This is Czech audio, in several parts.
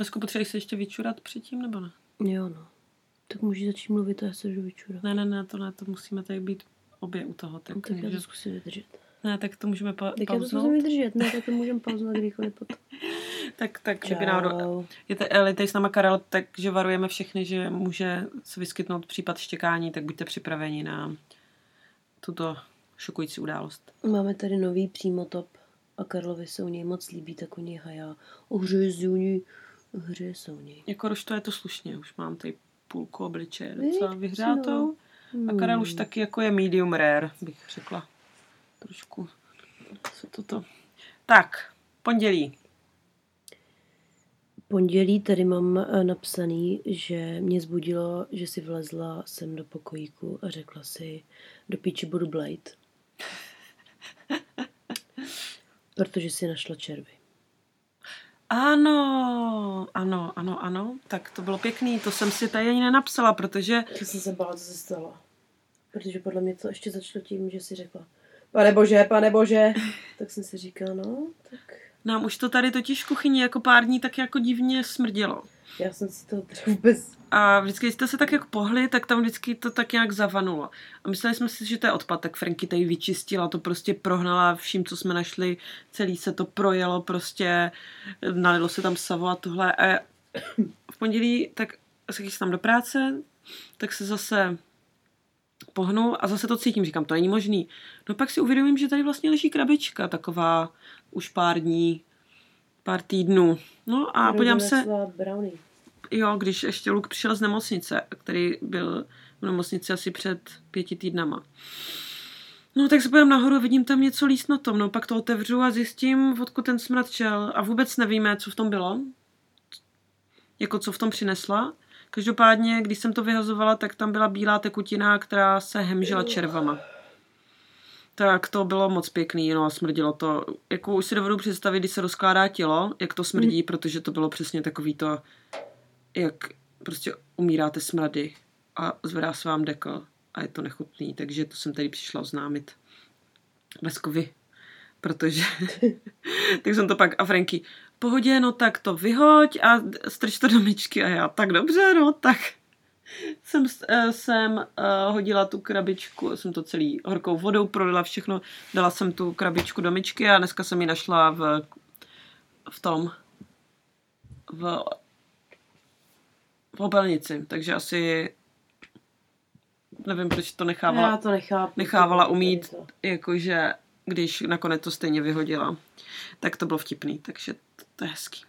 Dneska potřebuješ se ještě vyčurat předtím, nebo ne? Jo, no. Tak můžeš začít mluvit a já se jdu vyčurat. Ne, ne, ne, to ne, to musíme tady být obě u toho. Tak, No, tak já to zkusím vydržet. Ne, tak to můžeme pa- Tak já to pauznout. zkusím vydržet, ne, tak to můžeme pauzovat kdykoliv potom. Tak, tak, kdyby náhodou... Čau. Je ale tady s náma Karel, takže varujeme všechny, že může se vyskytnout případ štěkání, tak buďte připraveni na tuto šokující událost. Máme tady nový přímotop a Karlovi se u něj moc líbí, tak u něj hajá. Ohřeje se u něj, ohřeje se u něj. Jako rož to je to slušně, už mám tady půlku obličeje docela vyhřátou. no. A Karel už Hmm. taky jako je medium rare, bych řekla. Trošku se toto. Tak, pondělí. Pondělí tady mám eh, napsaný, že mě zbudilo, že si vlezla sem do pokojíku a řekla si, do píči budu Blade. Protože si našla červy. Ano, ano, ano, ano. Tak to bylo pěkný, to jsem si tady ani nenapsala, protože Já jsem se bála, co se stalo. Protože podle mě to ještě začalo tím, že si řekla, pane bože, pane bože. Tak jsem si říkala, no, tak nám už to tady totiž v kuchyni jako pár dní tak jako divně smrdělo. já jsem si to vůbec... A vždycky, když jste se tak jako pohli, tak tam vždycky to tak nějak zavanulo. A mysleli jsme si, že to je odpad, tak Franky tady vyčistila, to prostě prohnala vším, co jsme našli, celý se to projelo prostě, nalilo se tam savo a tohle. A v pondělí tak se chystám do práce, tak se zase pohnu a zase to cítím, říkám, to není možný. No pak si uvědomím, že tady vlastně leží krabička, taková už pár dní, pár týdnů. No a podívám se, Brownie. jo, když ještě Luk přišel z nemocnice, který byl v nemocnici asi před pěti týdnama. No tak se podívám nahoru, vidím tam něco líst na tom, no pak to otevřu a zjistím, odkud ten smrad šel a vůbec nevíme, co v tom bylo, jako co v tom přinesla. Každopádně, když jsem to vyhazovala, tak tam byla bílá tekutina, která se hemžila červama. Tak to bylo moc pěkný, no a smrdilo to. Jako už si dovedu představit, když se rozkládá tělo, jak to smrdí, protože to bylo přesně takový to, jak prostě umíráte smrady a zvedá se vám dekl a je to nechutný, takže to jsem tady přišla oznámit Leskovi, protože tak jsem to pak a Franky, pohodě, no tak to vyhoď a strč to do myčky a já, tak dobře, no tak jsem, eh, jsem uh, hodila tu krabičku, jsem to celý horkou vodou prolila všechno, dala jsem tu krabičku do myčky a dneska jsem ji našla v, v tom, v, v obelnici, takže asi nevím, proč to nechávala, Já to nechápu. nechávala umít, to- jakože když nakonec to stejně vyhodila, tak to bylo vtipný, takže to, to je hezký.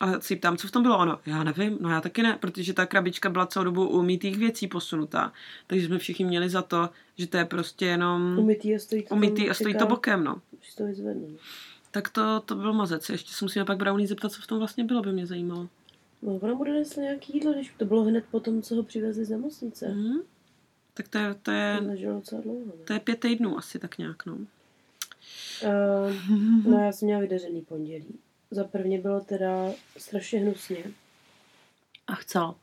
A si ptám, co v tom bylo ono? Já nevím, no já taky ne, protože ta krabička byla celou dobu umytých věcí posunutá. Takže jsme všichni měli za to, že to je prostě jenom Umytý a stojí to umytý a stojí to bokem, no. Už to vyzvedne. no. Tak to, to byl mazec. Ještě se musíme pak Brownie zeptat, co v tom vlastně bylo, by mě zajímalo. No, ona bude nesla nějaký jídlo, když to bylo hned po tom, co ho přivezli z nemocnice. Mm. Tak to je, to je, dlouho, ne? to je pět týdnů asi tak nějak, no. Uh, no já jsem měla vydařený pondělí. Za prvně bylo teda strašně hnusně. A chcela.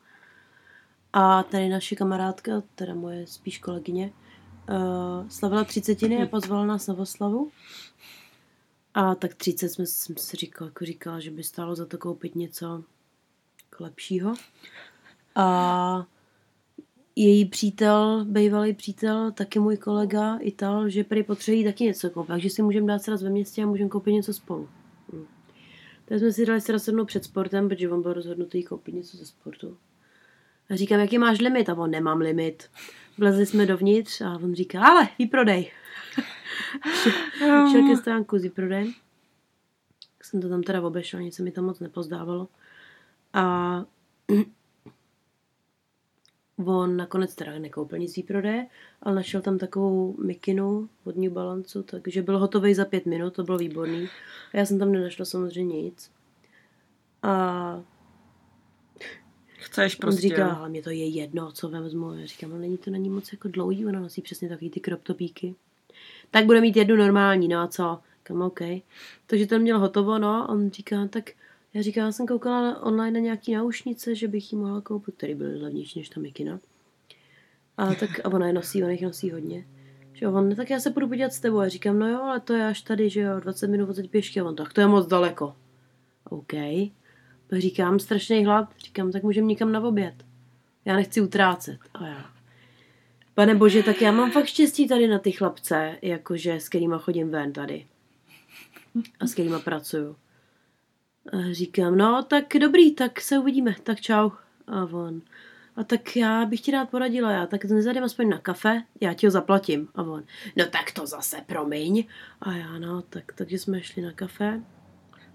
A tady naše kamarádka, teda moje spíš kolegyně, uh, slavila třicetiny a pozvala nás na oslavu. A tak 30 jsme, jsem si říkala, jako říkala, že by stálo za to koupit něco lepšího. A její přítel, bývalý přítel, taky můj kolega Ital, že prý potřebují taky něco koupit, takže si můžeme dát sraz ve městě a můžeme koupit něco spolu. Tak jsme si dali sraz sednout před sportem, protože on byl rozhodnutý koupit něco ze sportu. A říkám, jaký máš limit? A on, nemám limit. Vlezli jsme dovnitř a on říká, ale výprodej. Šel ke stránku s výprodejem. Tak jsem to tam teda obešla, nic se mi tam moc nepozdávalo. A On nakonec teda nekoupil nic výprodeje, ale našel tam takovou mikinu od New Balance, takže byl hotový za pět minut, to bylo výborný. A já jsem tam nenašla samozřejmě nic. A Chceš on prostě. říká, ale mě to je jedno, co vezmu. Já říkám, ale není to není moc jako dlouhý, ona nosí přesně takový ty crop topíky. Tak bude mít jednu normální, no a co? Kam OK. Takže ten měl hotovo, no a on říká, tak já říkám, já jsem koukala online na nějaký náušnice, že bych jí mohla koupit, které byly levnější než ta mikina. A tak a ona je nosí, ona jich nosí hodně. Že on, tak já se půjdu podívat s tebou. Já říkám, no jo, ale to je až tady, že jo, 20 minut odsaď pěšky. A on, tak to je moc daleko. OK. Říkám, strašný hlad. Říkám, tak můžeme někam na oběd. Já nechci utrácet. A já. Pane bože, tak já mám fakt štěstí tady na ty chlapce, jakože s kterýma chodím ven tady. A s kterýma pracuju. A říkám, no tak dobrý, tak se uvidíme, tak čau. A on, a tak já bych ti rád poradila, já tak nezadím aspoň na kafe, já ti ho zaplatím. A on, no tak to zase promiň. A já, no, tak, takže jsme šli na kafe.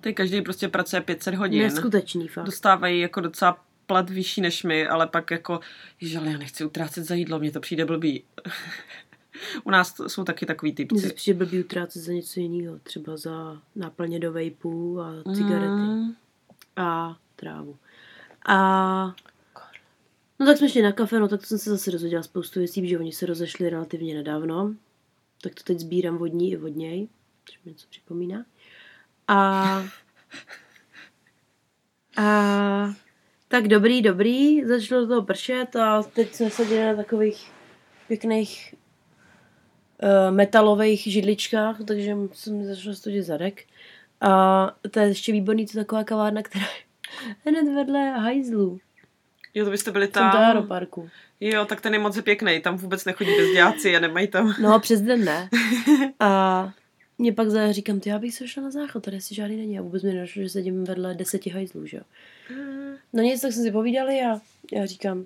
Teď každý prostě pracuje 500 hodin. Neskutečný fakt. Dostávají jako docela plat vyšší než my, ale pak jako, že já nechci utrácet za jídlo, mně to přijde blbý. U nás to jsou taky takový typci. Se přijde blbý utrácet za něco jiného, třeba za náplně do vejpů a cigarety. Mm. A trávu. A No tak jsme šli na kafe, no tak to jsem se zase dozvěděla spoustu věcí, že oni se rozešli relativně nedávno. Tak to teď sbírám vodní i vodněj, což mi něco připomíná. A, a tak dobrý, dobrý, začalo to pršet a teď jsme seděli na takových pěkných metalových židličkách, takže jsem mi začala studit zadek. A to je ještě výborný, to je taková kavárna, která je hned vedle hajzlu. Jo, to byste byli tam. Jsem do parku. Jo, tak ten je moc pěkný, tam vůbec nechodí bezděláci a nemají tam. No, přes den ne. A mě pak za říkám, ty já bych se šla na záchod, tady si žádný není. A vůbec mi nedošlo, že sedím vedle deseti hajzlů, že jo. No nic, tak jsme si povídali a já říkám,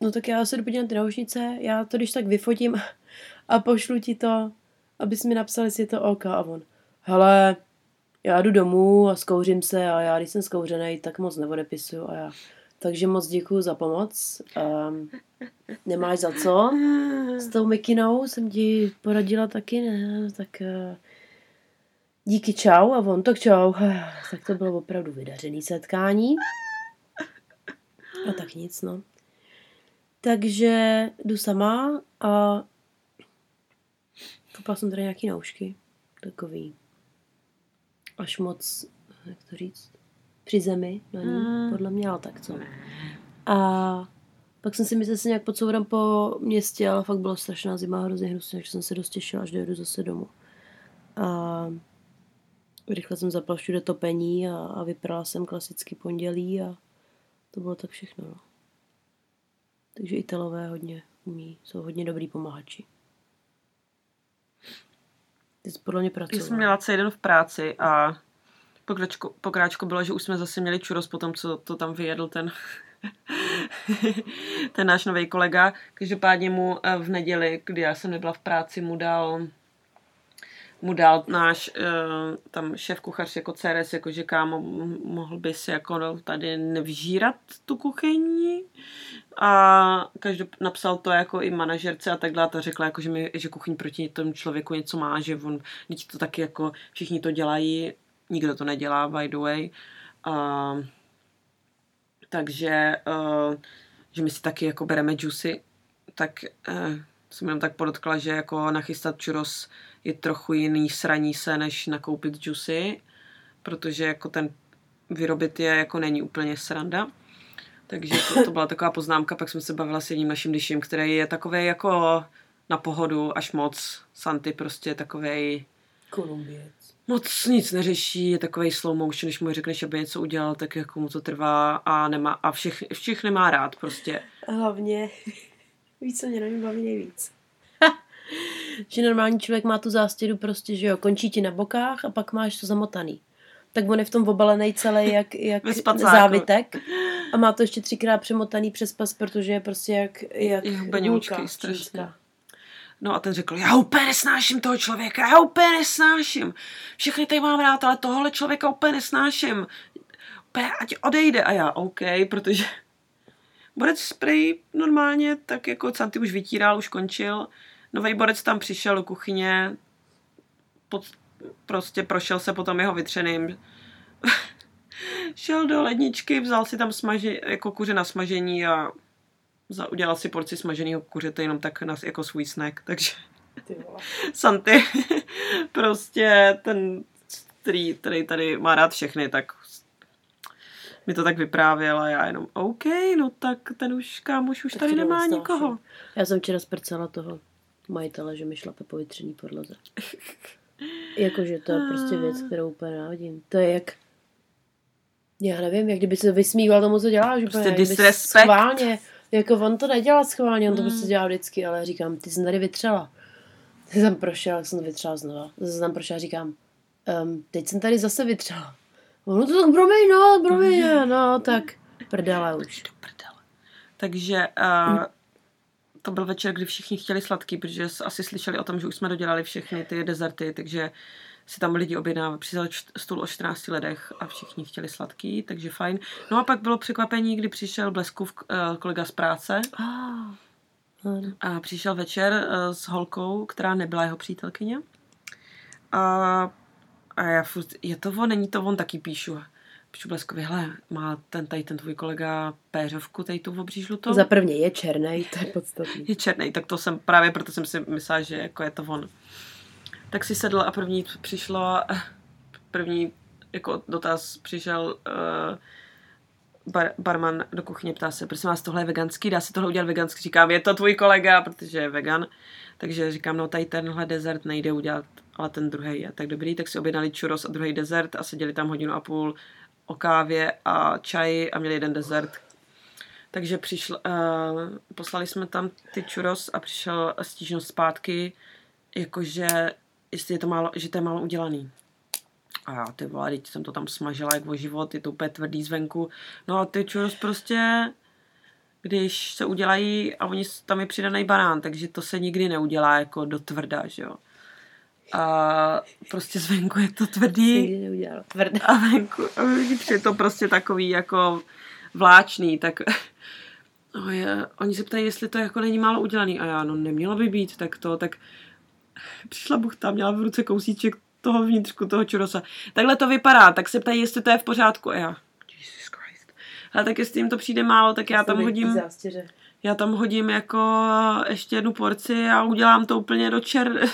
no tak já se jdu podívat ty naušnice, já to když tak vyfotím a pošlu ti to, abys mi napsal, jestli je to OK. A on, hele, já jdu domů a zkouřím se a já, když jsem zkouřený, tak moc neodepisuju a já, takže moc děkuji za pomoc. Um, nemáš za co. S tou mikinou jsem ti poradila taky, ne? Tak uh, díky čau a on tak čau. Tak to bylo opravdu vydařený setkání. A tak nic, no. Takže jdu sama a koupila jsem tady nějaký noušky. Takový až moc, jak to říct, při zemi na ní, mm. podle mě, ale tak co. A pak jsem si myslel, že se nějak podsourám po městě, ale fakt byla strašná zima, hrozně hnusně, takže jsem se dost těšila, až dojedu zase domů. A rychle jsem zapala všude topení a, a vyprala jsem klasicky pondělí a to bylo tak všechno. No. Takže Italové hodně umí, jsou hodně dobrý pomáhači. Ty jsi podle mě pracovala. Já jsem měla celý den v práci a pokráčko, pokráčko bylo, že už jsme zase měli čuros po tom, co to tam vyjedl ten ten náš nový kolega. Každopádně mu eh, v neděli, kdy já jsem nebyla v práci, mu dal mu dal náš uh, tam šéf kuchař jako CRS, jako že kámo, mohl by si jako no, tady nevžírat tu kuchyni a každý napsal to jako i manažerce a takhle a ta řekla jako, že, mi, že kuchyň proti tomu člověku něco má, že on, teď to taky jako všichni to dělají nikdo to nedělá, by the way. Uh, takže, uh, že my si taky jako bereme juicy, tak uh, jsem jenom tak podotkla, že jako nachystat churros je trochu jiný sraní se, než nakoupit juicy, protože jako ten vyrobit je jako není úplně sranda. Takže to, to byla taková poznámka, pak jsme se bavila s jedním naším dyším, který je takový jako na pohodu až moc. Santy prostě takový Kolumbiec moc nic neřeší, je takový slow motion, když mu řekneš, aby něco udělal, tak jako mu to trvá a nemá, a všech, všech nemá rád prostě. Hlavně, víc co mě na něm baví nejvíc. že normální člověk má tu zástěru prostě, že jo, končí ti na bokách a pak máš to zamotaný. Tak on je v tom obalený celý jak, jak závitek a má to ještě třikrát přemotaný přes pas, protože je prostě jak, jak, strašně. No a ten řekl, já úplně nesnáším toho člověka, já úplně nesnáším. Všechny tady mám rád, ale tohle člověka úplně nesnáším. Úplně, ať odejde. A já, OK, protože borec spray normálně, tak jako Santy už vytíral, už končil. Nový borec tam přišel do kuchyně, pod, prostě prošel se potom jeho vytřeným. Šel do ledničky, vzal si tam smaži, jako kuře na smažení a udělal si porci smaženého kuřete jenom tak na, jako svůj snack, takže Santy prostě ten, který, který tady má rád všechny, tak mi to tak vyprávěl a já jenom OK, no tak ten už kámoš už tak tady nemá nikoho. Já jsem včera zprcala toho majitele, že mi šlape po vytřený podloze. Jakože to je prostě věc, kterou úplně návidím. To je jak Já nevím, jak kdyby se vysmíval tomu, co děláš. Prostě úplně, disrespekt. Schválně. Jako on to nedělá schválně, on to Hmm. prostě dělá vždycky, ale říkám, ty jsi tady vytřela. Ty jsem prošel, jak jsem to vytřela znova. Zase jsem tam prošel a říkám, um, teď jsem tady zase vytřela. No to tak promiň, no, promiň, no, tak prdele už. Do prdele. Takže uh, to byl večer, kdy všichni chtěli sladký, protože asi slyšeli o tom, že už jsme dodělali všechny ty dezerty, takže si tam lidi objednávali. Přišel čt- stůl o 14 lidech a všichni chtěli sladký, takže fajn. No a pak bylo překvapení, kdy přišel Bleskův uh, kolega z práce Ah, a přišel večer uh, s holkou, která nebyla jeho přítelkyně. A, a já furt, je to on, není to on, taky píšu. Píšu Bleskovi, hele, má ten, tady ten tvůj kolega péřovku, tady tu obří žlutou? Za prvně je černý, to je podstatný. je černý, tak to jsem právě proto jsem si myslela, že jako je to on. Tak si sedl a první přišlo, první jako dotaz přišel uh, bar, barman do kuchyně, ptá se, prosím vás, tohle je veganský, dá se tohle udělat vegansky? Říkám, je to tvůj kolega, protože je vegan. Takže říkám, no tady tenhle dezert nejde udělat, ale ten druhý je tak dobrý, tak si objednali churros a druhý dezert a seděli tam hodinu a půl o kávě a čaji a měli jeden dezert, takže přišl, uh, poslali jsme tam ty churros a přišel stížnost zpátky, jakože jestli je to málo, že to je málo udělaný. A já, ty vole, teď jsem to tam smažila jak o život, je to úplně tvrdý zvenku. No a ty churros prostě, když se udělají a oni tam je přidaný banán, takže to se nikdy neudělá jako do tvrda, že jo. A prostě zvenku je to tvrdý. Tvrdá. a venku, a je to prostě takový jako vláčný, tak no je, oni se ptají, jestli to jako není málo udělaný a já, no nemělo by být, tak to, tak přišla buchta, měla v ruce kousíček toho vnitřku, toho čurosa. Takhle to vypadá, tak se ptají, jestli to je v pořádku a já, Jesus Christ. Ale tak jestli jim to přijde málo, tak já tam hodím, Zástěře. já tam hodím jako ještě jednu porci a udělám to úplně do čer,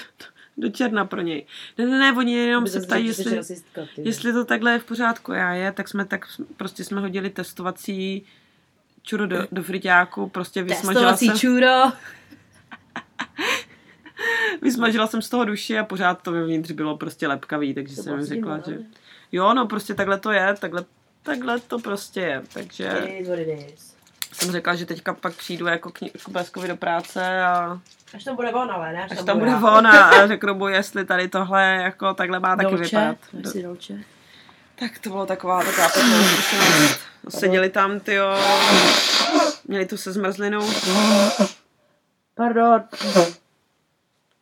do černa pro něj. Ne, ne, ne, oni jenom se ptají, jestli, rasistka. Jestli to takhle je v pořádku, já je, tak jsme tak prostě jsme hodili testovací čuro do, do friťáku, prostě vysmažila Testovací jsem, čuro. vysmažila jsem z toho duši a pořád to vevnitř bylo prostě lepkavý, takže To jsem jim řekla, že divné. jo, no prostě takhle to je, takhle, takhle to prostě je, takže It is what it is. Jsem řekla, že teďka pak přijdu jako k, ní- k Bleskovi do práce a Až tam bude von, ale ne? až tam bude von a, řeknu mu, jestli tady tohle jako takhle má taky Dolče, vypadat. dolče. Tak to bylo taková, taková pěkná zkušenost. Seděli tam, tyjo, měli tu se zmrzlinou. Pardon.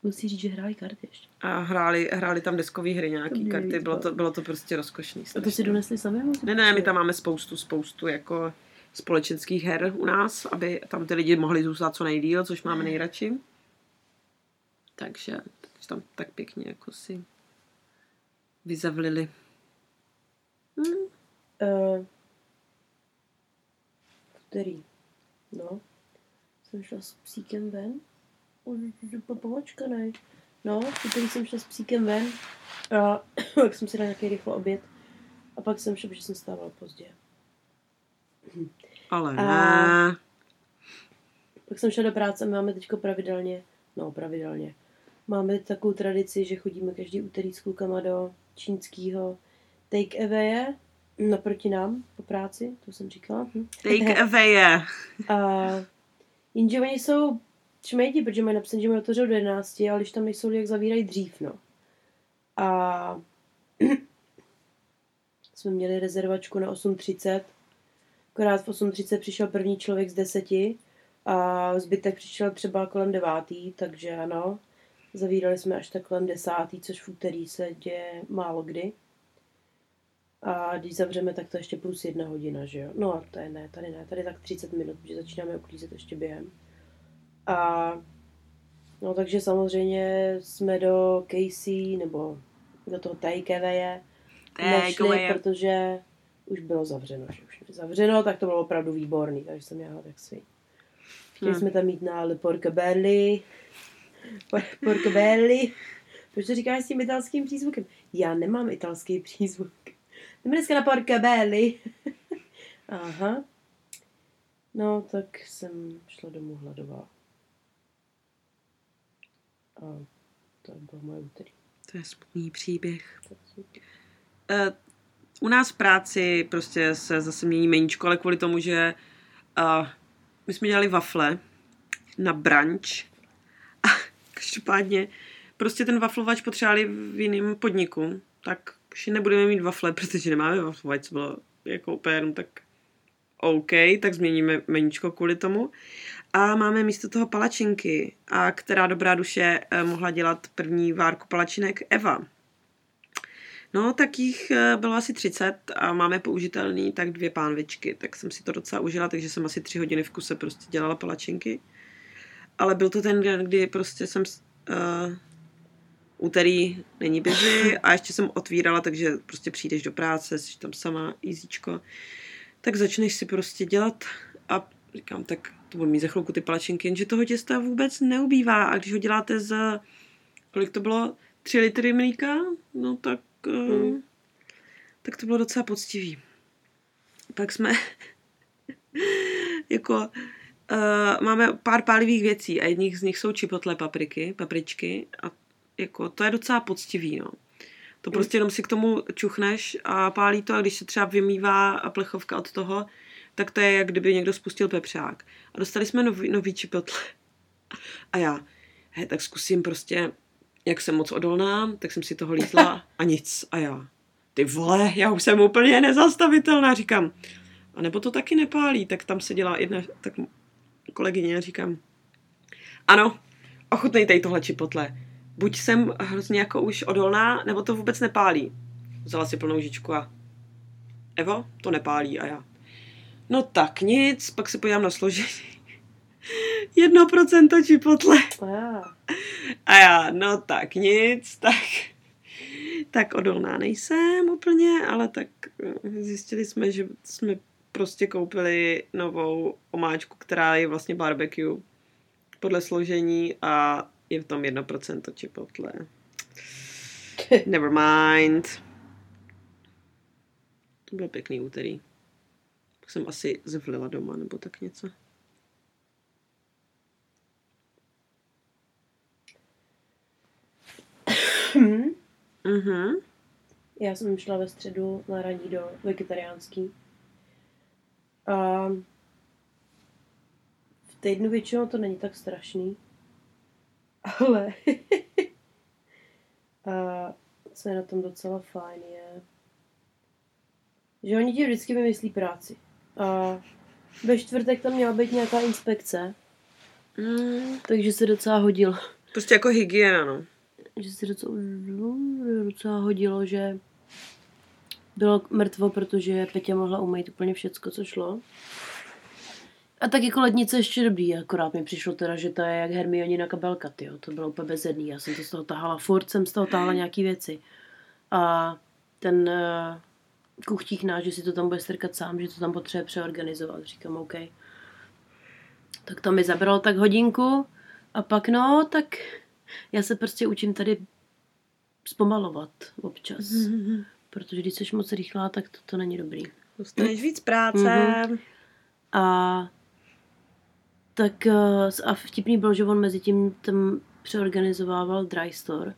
Musí říct, že hráli karty ještě. A hráli, hráli tam deskové hry, nějaký To karty, bylo to, bylo to prostě rozkošný. A to si donesli sami? Ne, ne, my tam máme spoustu, spoustu jako společenských her u nás, aby tam ty lidi mohli zůstat co nejdíl, což máme nejradši. Takže, takže tam tak pěkně jako si vyzavlili. Hm, Uh, který? No. Jsem šla s psíkem ven. Už popočkanej. No, v úterý jsem šla s psíkem ven. A pak jsem si dala nějaký rychle oběd. A pak jsem šla, protože jsem stávala pozdě. Ale A- ne. Pak jsem šla do práce a máme teďko pravidelně, no pravidelně, máme takovou tradici, že chodíme každý úterý s klukama do čínského take away naproti nám po práci, to jsem říkala. Hm. Take away. A jenže oni jsou šmejdi, protože mají napsané, že mají otevřel do 11, ale když tam nejsou, jak zavírají dřív, no. A jsme měli rezervačku na 8.30, akorát v 8.30 přišel první člověk z deseti a zbytek přišel třeba kolem devátý, takže ano, zavírali jsme až tak kolem desátý, což v úterý se děje málo kdy. A když zavřeme, tak to ještě plus jedna hodina, že jo? No, to je ne, tady ne, tady tak 30 minut, protože začínáme uklízet ještě během. A no, takže samozřejmě jsme do Casey, nebo do toho nešli, Takeaway. protože už bylo zavřeno, že už je zavřeno, tak to bylo opravdu výborný, takže jsem jela tak svý. Chtěli Hmm. jsme tam mít na Le Porcobelli, Por- Porcobelli, proč to říkáš s tím italským přízvukem? Já nemám italský přízvuk. Jdeme dneska na Porcobelli. Aha. No, tak jsem šla domů hladová. A to bylo moje úterý. To je smutný příběh. Uh, u nás v práci prostě se zase mění meníčko, ale kvůli tomu, že uh, my jsme dělali wafle na brunch a každopádně prostě ten waflovač potřebovali v jiném podniku, tak už nebudeme mít wafle, protože nemáme waflovač, co bylo jako úplně jenom tak OK, tak změníme meníčko kvůli tomu. A máme místo toho palačinky, a která dobrá duše eh, mohla dělat první várku palačinek Eva. No, tak jich eh, bylo asi 30 a máme použitelný tak dvě pánvičky, tak jsem si to docela užila, takže jsem asi tři hodiny v kuse prostě dělala palačinky. Ale byl to ten den, kdy prostě jsem uh, úterý není busy a ještě jsem otvírala, takže prostě přijdeš do práce, jsi tam sama, easyčko, tak začneš si prostě dělat a říkám, tak to budu mít za chvilku ty palačinky, jenže toho těsta vůbec neubývá. A když ho děláte za, kolik to bylo, tři litry mlíka, no tak, mm. tak to bylo docela poctivý. Pak jsme jako uh, máme pár pálivých věcí a jedních z nich jsou čipotle papriky, papričky a jako to je docela poctivý, no. To prostě jenom si k tomu čuchneš a pálí to a když se třeba vymývá plechovka od toho, tak to je, jak kdyby někdo spustil pepřák. A dostali jsme nový, nový čipotle. A já, he, tak zkusím prostě, jak jsem moc odolná, tak jsem si toho lízla a nic. A já, ty vole, já už jsem úplně nezastavitelná, říkám. A nebo to taky nepálí, tak tam se dělá jedna tak kolegyně říkám, ano, ochutnejte tohle čipotle. Buď jsem hrozně jako už odolná, nebo to vůbec nepálí. Vzala si plnou žičku a Evo, to nepálí a já. No tak nic, pak se podívám na složení. Jedno procento čipotle. A já, no tak nic, tak, tak odolná nejsem úplně, ale tak eh, zjistili jsme, že jsme prostě koupili novou omáčku, která je vlastně barbecue podle složení a je v tom 1% čipotle. Never mind. To byl pěkný úterý. Tak jsem asi zvlila doma, nebo tak něco. Mhm. Já jsem šla ve středu na radí do vegetariánský. A v týdnu většinou to není tak strašný. Ale a co je na tom docela fajn je, že oni ti vždycky vymyslí práci. A ve čtvrtek tam měla být nějaká inspekce, mm. takže se docela hodilo. Prostě jako hygiena, no. Že se docela, docela hodilo, že bylo mrtvo, protože Petě mohla umýt úplně všecko, co šlo. A tak jako lednice ještě dobrý, akorát mi přišlo teda, že to je jak Hermionina kabelka, tyjo. to bylo úplně bezedný, já jsem to z toho tahala, furt jsem z toho tahala nějaký věci. A ten uh, kuchtík náš, že si to tam bude strkat sám, že to tam potřebuje přeorganizovat, říkám OK. Tak to mi zabralo tak hodinku a pak no, tak já se prostě učím tady zpomalovat občas. Mm-hmm. Protože když jsi moc rychlá, tak to, to není dobrý. Dostaneš víc práce. Mm-hmm. A tak eh, a vtipný byl, že on mezi tím tam přeorganizovával dry store.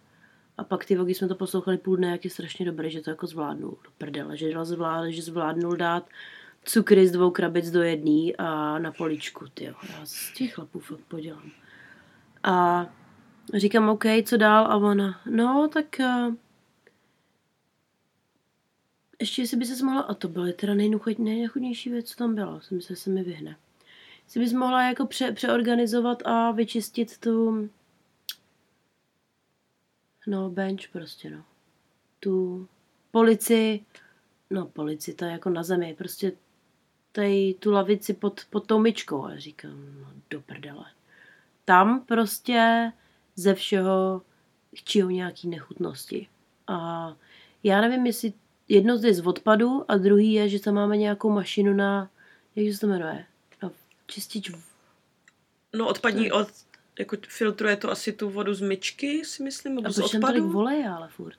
A pak ty vogy jsme to poslouchali půl dne, jak je strašně dobré, že to jako zvládnul do prdele, že, zvládl, že zvládnul dát cukry z dvou krabic do jedné a na poličku, ty Já z těch chlapů fakt podělám. A říkám, OK, co dál? A ona, no, tak uh, ještě jestli by se mohla, a to byla teda nejnechutnější věc, co tam byla, jsem se, se mi vyhne si bys mohla jako pře- přeorganizovat a vyčistit tu no bench prostě no. Tu polici, no polici, to je jako na zemi, prostě tady tu lavici pod, pod tou myčkou a říkám, no do prdele. Tam prostě ze všeho chčijou nějaký nechutnosti. A já nevím, jestli jedno je z odpadu a druhý je, že tam máme nějakou mašinu na, jak se to jmenuje? čistič No odpadní od, jako filtruje to asi tu vodu z myčky, si myslím, nebo A z odpadu. tolik voleje, ale furt?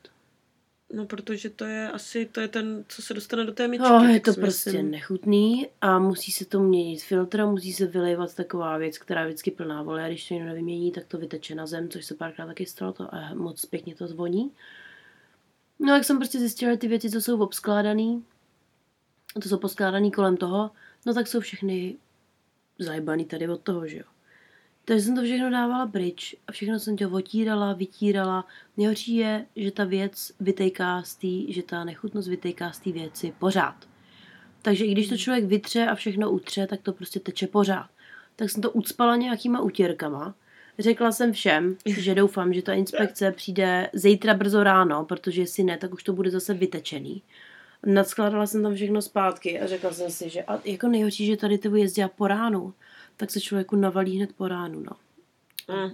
No, protože to je asi, to je ten, co se dostane do té myčky. No, je to prostě myslím. nechutný a musí se to měnit filtr, musí se vylejvat taková věc, která je vždycky plná vole a když to někdo nevymění, tak to vyteče na zem, což se párkrát taky stalo to a moc pěkně to zvoní. No, jak jsem prostě zjistila, ty věci, co jsou obskládaný, a to jsou poskládaný kolem toho, no tak jsou všechny zajebaný tady od toho, že jo. Takže jsem to všechno dávala pryč a všechno jsem to otírala, vytírala. Nejhorší je, že ta věc vytejká z té, že ta nechutnost vytejká z té věci pořád. Takže i když to člověk vytře a všechno utře, tak to prostě teče pořád. Tak jsem to ucpala nějakýma utěrkama. Řekla jsem všem, že doufám, že ta inspekce přijde zítra brzo ráno, protože jestli ne, tak už to bude zase vytečený. Nadskládala jsem tam všechno zpátky a řekla jsem si, že a jako nejhorší, že tady to jezdí po ránu, tak se člověku navalí hned po ránu, no. Mm.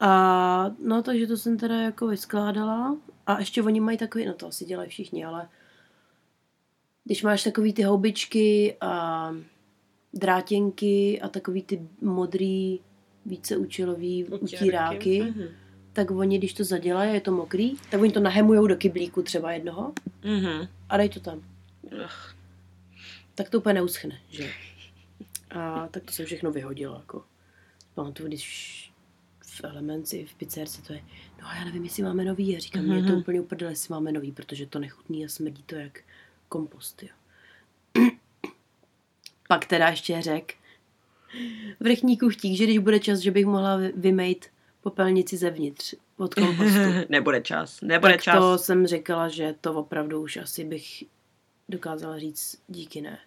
A no, takže to jsem teda jako vyskládala. A ještě oni mají takový, no to asi dělají všichni, ale když máš takový ty houbičky a drátěnky a takový ty modrý víceúčelový utíráky, mm-hmm. tak oni, když to zadělají, je to mokrý, tak oni to nahemujou do kyblíku třeba jednoho mm-hmm. a dej to tam. Ach. Tak to úplně neuschne, že? A tak to jsem všechno vyhodila, jako. Pamatuju, když v Elemenci, v pizzerce, to je, no já nevím, jestli máme nový, a říkám, mm-hmm. je to mhm. úplně uprdele, jestli máme nový, protože to nechutný a smrdí to jak kompost, jo. Pak teda ještě řek, vrchní chtík, že když bude čas, že bych mohla vymejt popelnici zevnitř od kompostu. nebude čas, nebude tak čas. to jsem řekla, že to opravdu už asi bych dokázala říct díky ne.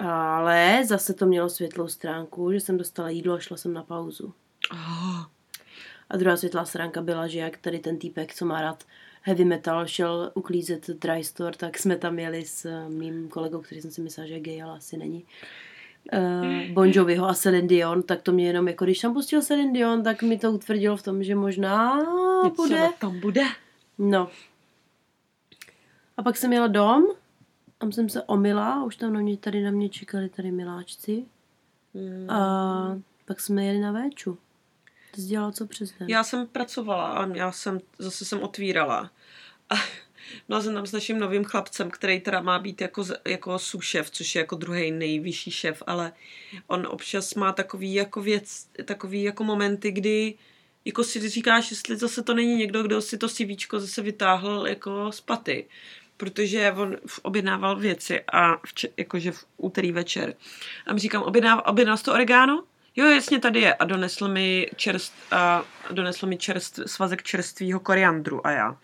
Ale zase to mělo světlou stránku, že jsem dostala jídlo a šla jsem na pauzu. Oh. A druhá světlá stránka byla, že jak tady ten týpek, co má rád heavy metal, šel uklízet dry store, tak jsme tam jeli s mým kolegou, který jsem si myslela, že je gay, ale asi není. Uh, bon Joviho a Celine Dion, tak to mě jenom, jako když tam pustil Celine Dion, tak mi to utvrdilo v tom, že možná Něco bude. tam bude. No. A pak jsem jela dom, tam jsem se omila, už tam na mě, tady na mě čekali tady miláčci. Mm. A pak jsme jeli na véču. Ty jsi dělala co přes den? Já jsem pracovala a já jsem, zase jsem otvírala. A byla jsem tam s naším novým chlapcem, který teda má být jako, jako sušef, což je jako druhý nejvyšší šef, ale on občas má takový jako věc, takový jako momenty, kdy jako si říkáš, jestli zase to není někdo, kdo si to CVčko zase vytáhl jako z paty protože on objednával věci a vče, jakože v úterý večer. A mi říkám, objednal, objednal jsi to oregano? Jo, jasně, tady je. A donesl mi, čerst, a donesl mi čerst, svazek čerstvého koriandru a já.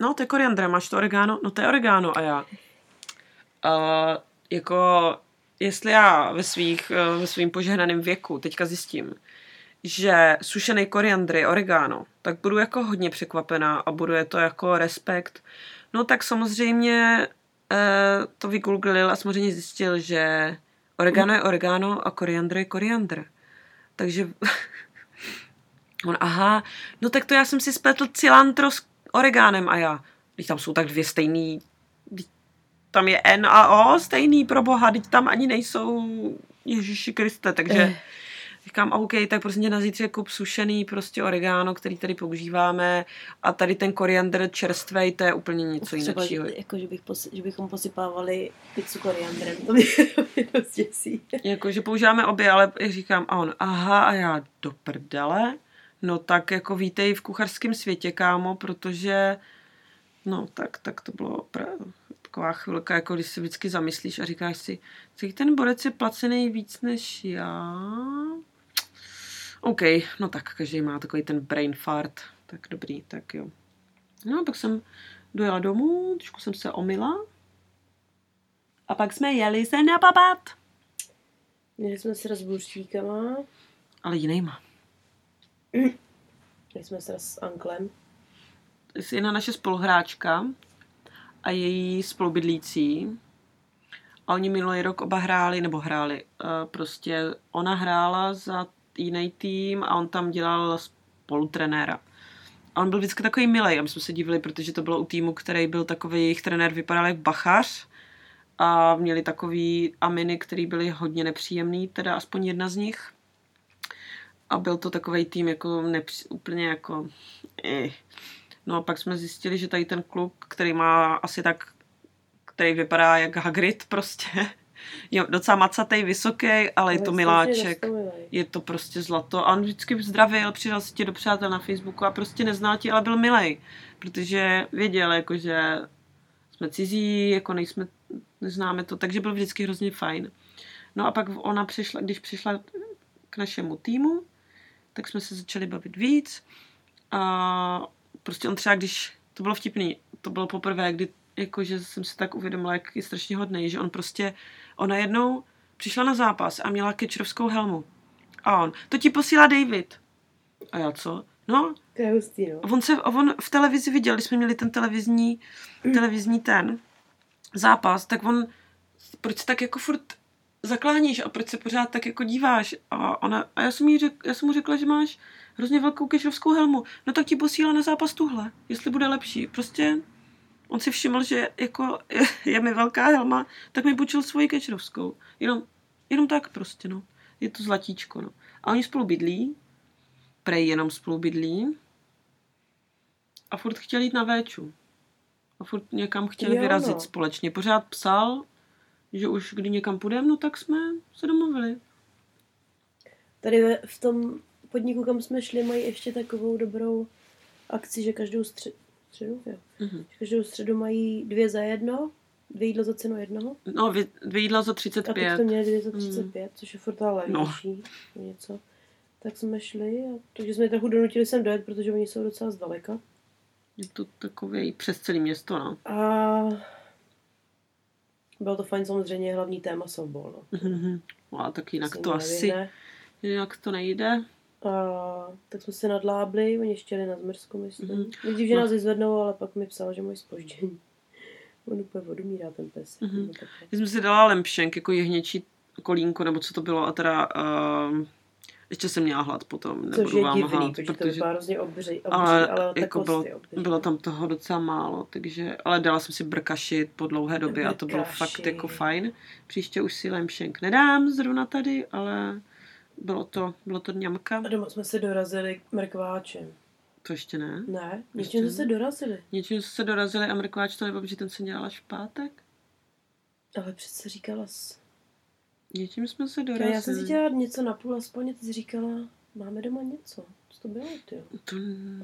No, to je koriandr, máš to oregano? No, to je oregano a já. A jako, jestli já ve, svých, ve svým požehnaném věku teďka zjistím, že sušený koriandr je oregano, tak budu jako hodně překvapená a budu je to jako respekt No tak samozřejmě uh, to vygooglil a samozřejmě zjistil, že oregano je oregano a koriandr je koriandr. Takže on, aha, no tak to já jsem si spletl cilantro s oregánem a já, když tam jsou tak dvě stejný, tam je N a O stejný pro boha, teď tam ani nejsou Ježíši Kriste, takže eh. Říkám, OK, tak prostě na zítře kup sušený prostě oregano, který tady používáme a tady ten koriandr čerstvej, to je úplně něco jiného. Jako, že, bych posi, že bychom posypávali pizzu koriandrem, to mě dost děsí. Jako, že používáme obě, ale říkám, a on, aha, a já do prdele, no tak jako vítej v kuchařském světě, kámo, protože no tak, tak to bylo opravdu taková chvilka, jako když se vždycky zamyslíš a říkáš si, tak ten borec je placený víc než já, OK, no tak každý má takový ten brain fart. Tak dobrý, tak jo. No, pak jsem dojela domů, trošku jsem se omila. A pak jsme jeli se napapat. Měli jsme se s buřtíkama. Ale jinýma. Měli jsme se s Anklem. Jedna naše spoluhráčka a její spolubydlící. A oni minulý rok oba hráli, nebo hráli, uh, prostě ona hrála za jiný tým a on tam dělal spolutrenéra. A on byl vždycky takový milý a my jsme se divili, protože to bylo u týmu, který byl takový, jejich trenér vypadal jak bachař a měli takový aminy, který byly hodně nepříjemný, teda aspoň jedna z nich. A byl to takový tým jako nepří, úplně jako... Eh. No a pak jsme zjistili, že tady ten kluk, který má asi tak, který vypadá jak Hagrid prostě, je docela macatej, vysoký, ale je to miláček. Je to prostě zlato. A on vždycky zdravil, přidal si tě do přátel na Facebooku a prostě nezná tě, ale byl milej. Protože věděl, jako, že jsme cizí, jako nejsme, neznáme to, takže byl vždycky hrozně fajn. No a pak ona přišla, když přišla k našemu týmu, tak jsme se začali bavit víc. A prostě on třeba, když, to bylo vtipný, to bylo poprvé, kdy jakože jsem si tak uvědomila, jak je strašně hodný, že on prostě, ona jednou přišla na zápas a měla kečrovskou helmu. A on, to ti posílá David. A já co? No, To je hustý, no. a on, se, a on v televizi viděl, když jsme měli ten televizní, televizní ten zápas, tak on, proč se tak jako furt zakláníš a proč se pořád tak jako díváš? A, ona, a já, jsem jí řek, já jsem mu řekla, že máš hrozně velkou kešovskou helmu. No tak ti posílá na zápas tuhle, jestli bude lepší. Prostě on si všiml, že jako je, je mi velká helma, tak mi půjčil svoji kečrovskou. Jenom, jenom tak prostě, no. Je to zlatíčko, no. A oni spolu bydlí, prej jenom spolu bydlí, a furt chtěl jít na véču. A furt někam chtěli Jo, vyrazit no. společně. Pořád psal, že už kdy někam půjdeme, no tak jsme se domluvili. Tady v tom podniku, kam jsme šli, mají ještě takovou dobrou akci, že každou stři- středu, jo. Mhm. Že každou středu mají dvě za jedno, dvě jídla za cenu jednoho. No, dvě jídla za A teď 35. to měli dvě za 35, což je furt ale No. levnější. No. Něco. Tak jsme šli, a, takže jsme je trochu donutili sem dojet, protože oni jsou docela zdaleka. Je to takový přes celé město, no. A bylo to fajn, samozřejmě hlavní téma softball. No. Mhm. No a tak jinak Se to asi, jinak to nejde. A tak jsme se nadlábli, oni ještě jeli na Zmersku, myslím. Mhm. Mm-hmm. Nejdřív, že No. nás vyzvednou, ale pak mi psal, že mají spoždění. On úplně odumírá ten pes. Takhle. Já jsem si dala lempšenk, jako jehněčí kolínko, nebo co to bylo, a teda uh, ještě jsem měla hlad potom, Což nebudu je vám divný, lhát, protože, to vypadá hrozně obří, obří ale, ale, jako bylo, obří. bylo tam toho docela málo, takže, ale dala jsem si brkašit po dlouhé době a to bylo Brkaši. fakt jako fajn. Příště už si lemšenk nedám zrovna tady, ale bylo to, bylo to ňamka. A doma jsme se dorazili mrkváčem. To ještě ne. Ne, Ještě něčím jsme se dorazili. Něčím jsme se dorazili a mrkváč to nebo že ten se dělal až v pátek. Ale přece říkala jsi. Něčím jsme se dorazili. já jsem si dělala něco na půl aspoň ty jsi říkala, máme doma něco. Co to bylo, ty? To,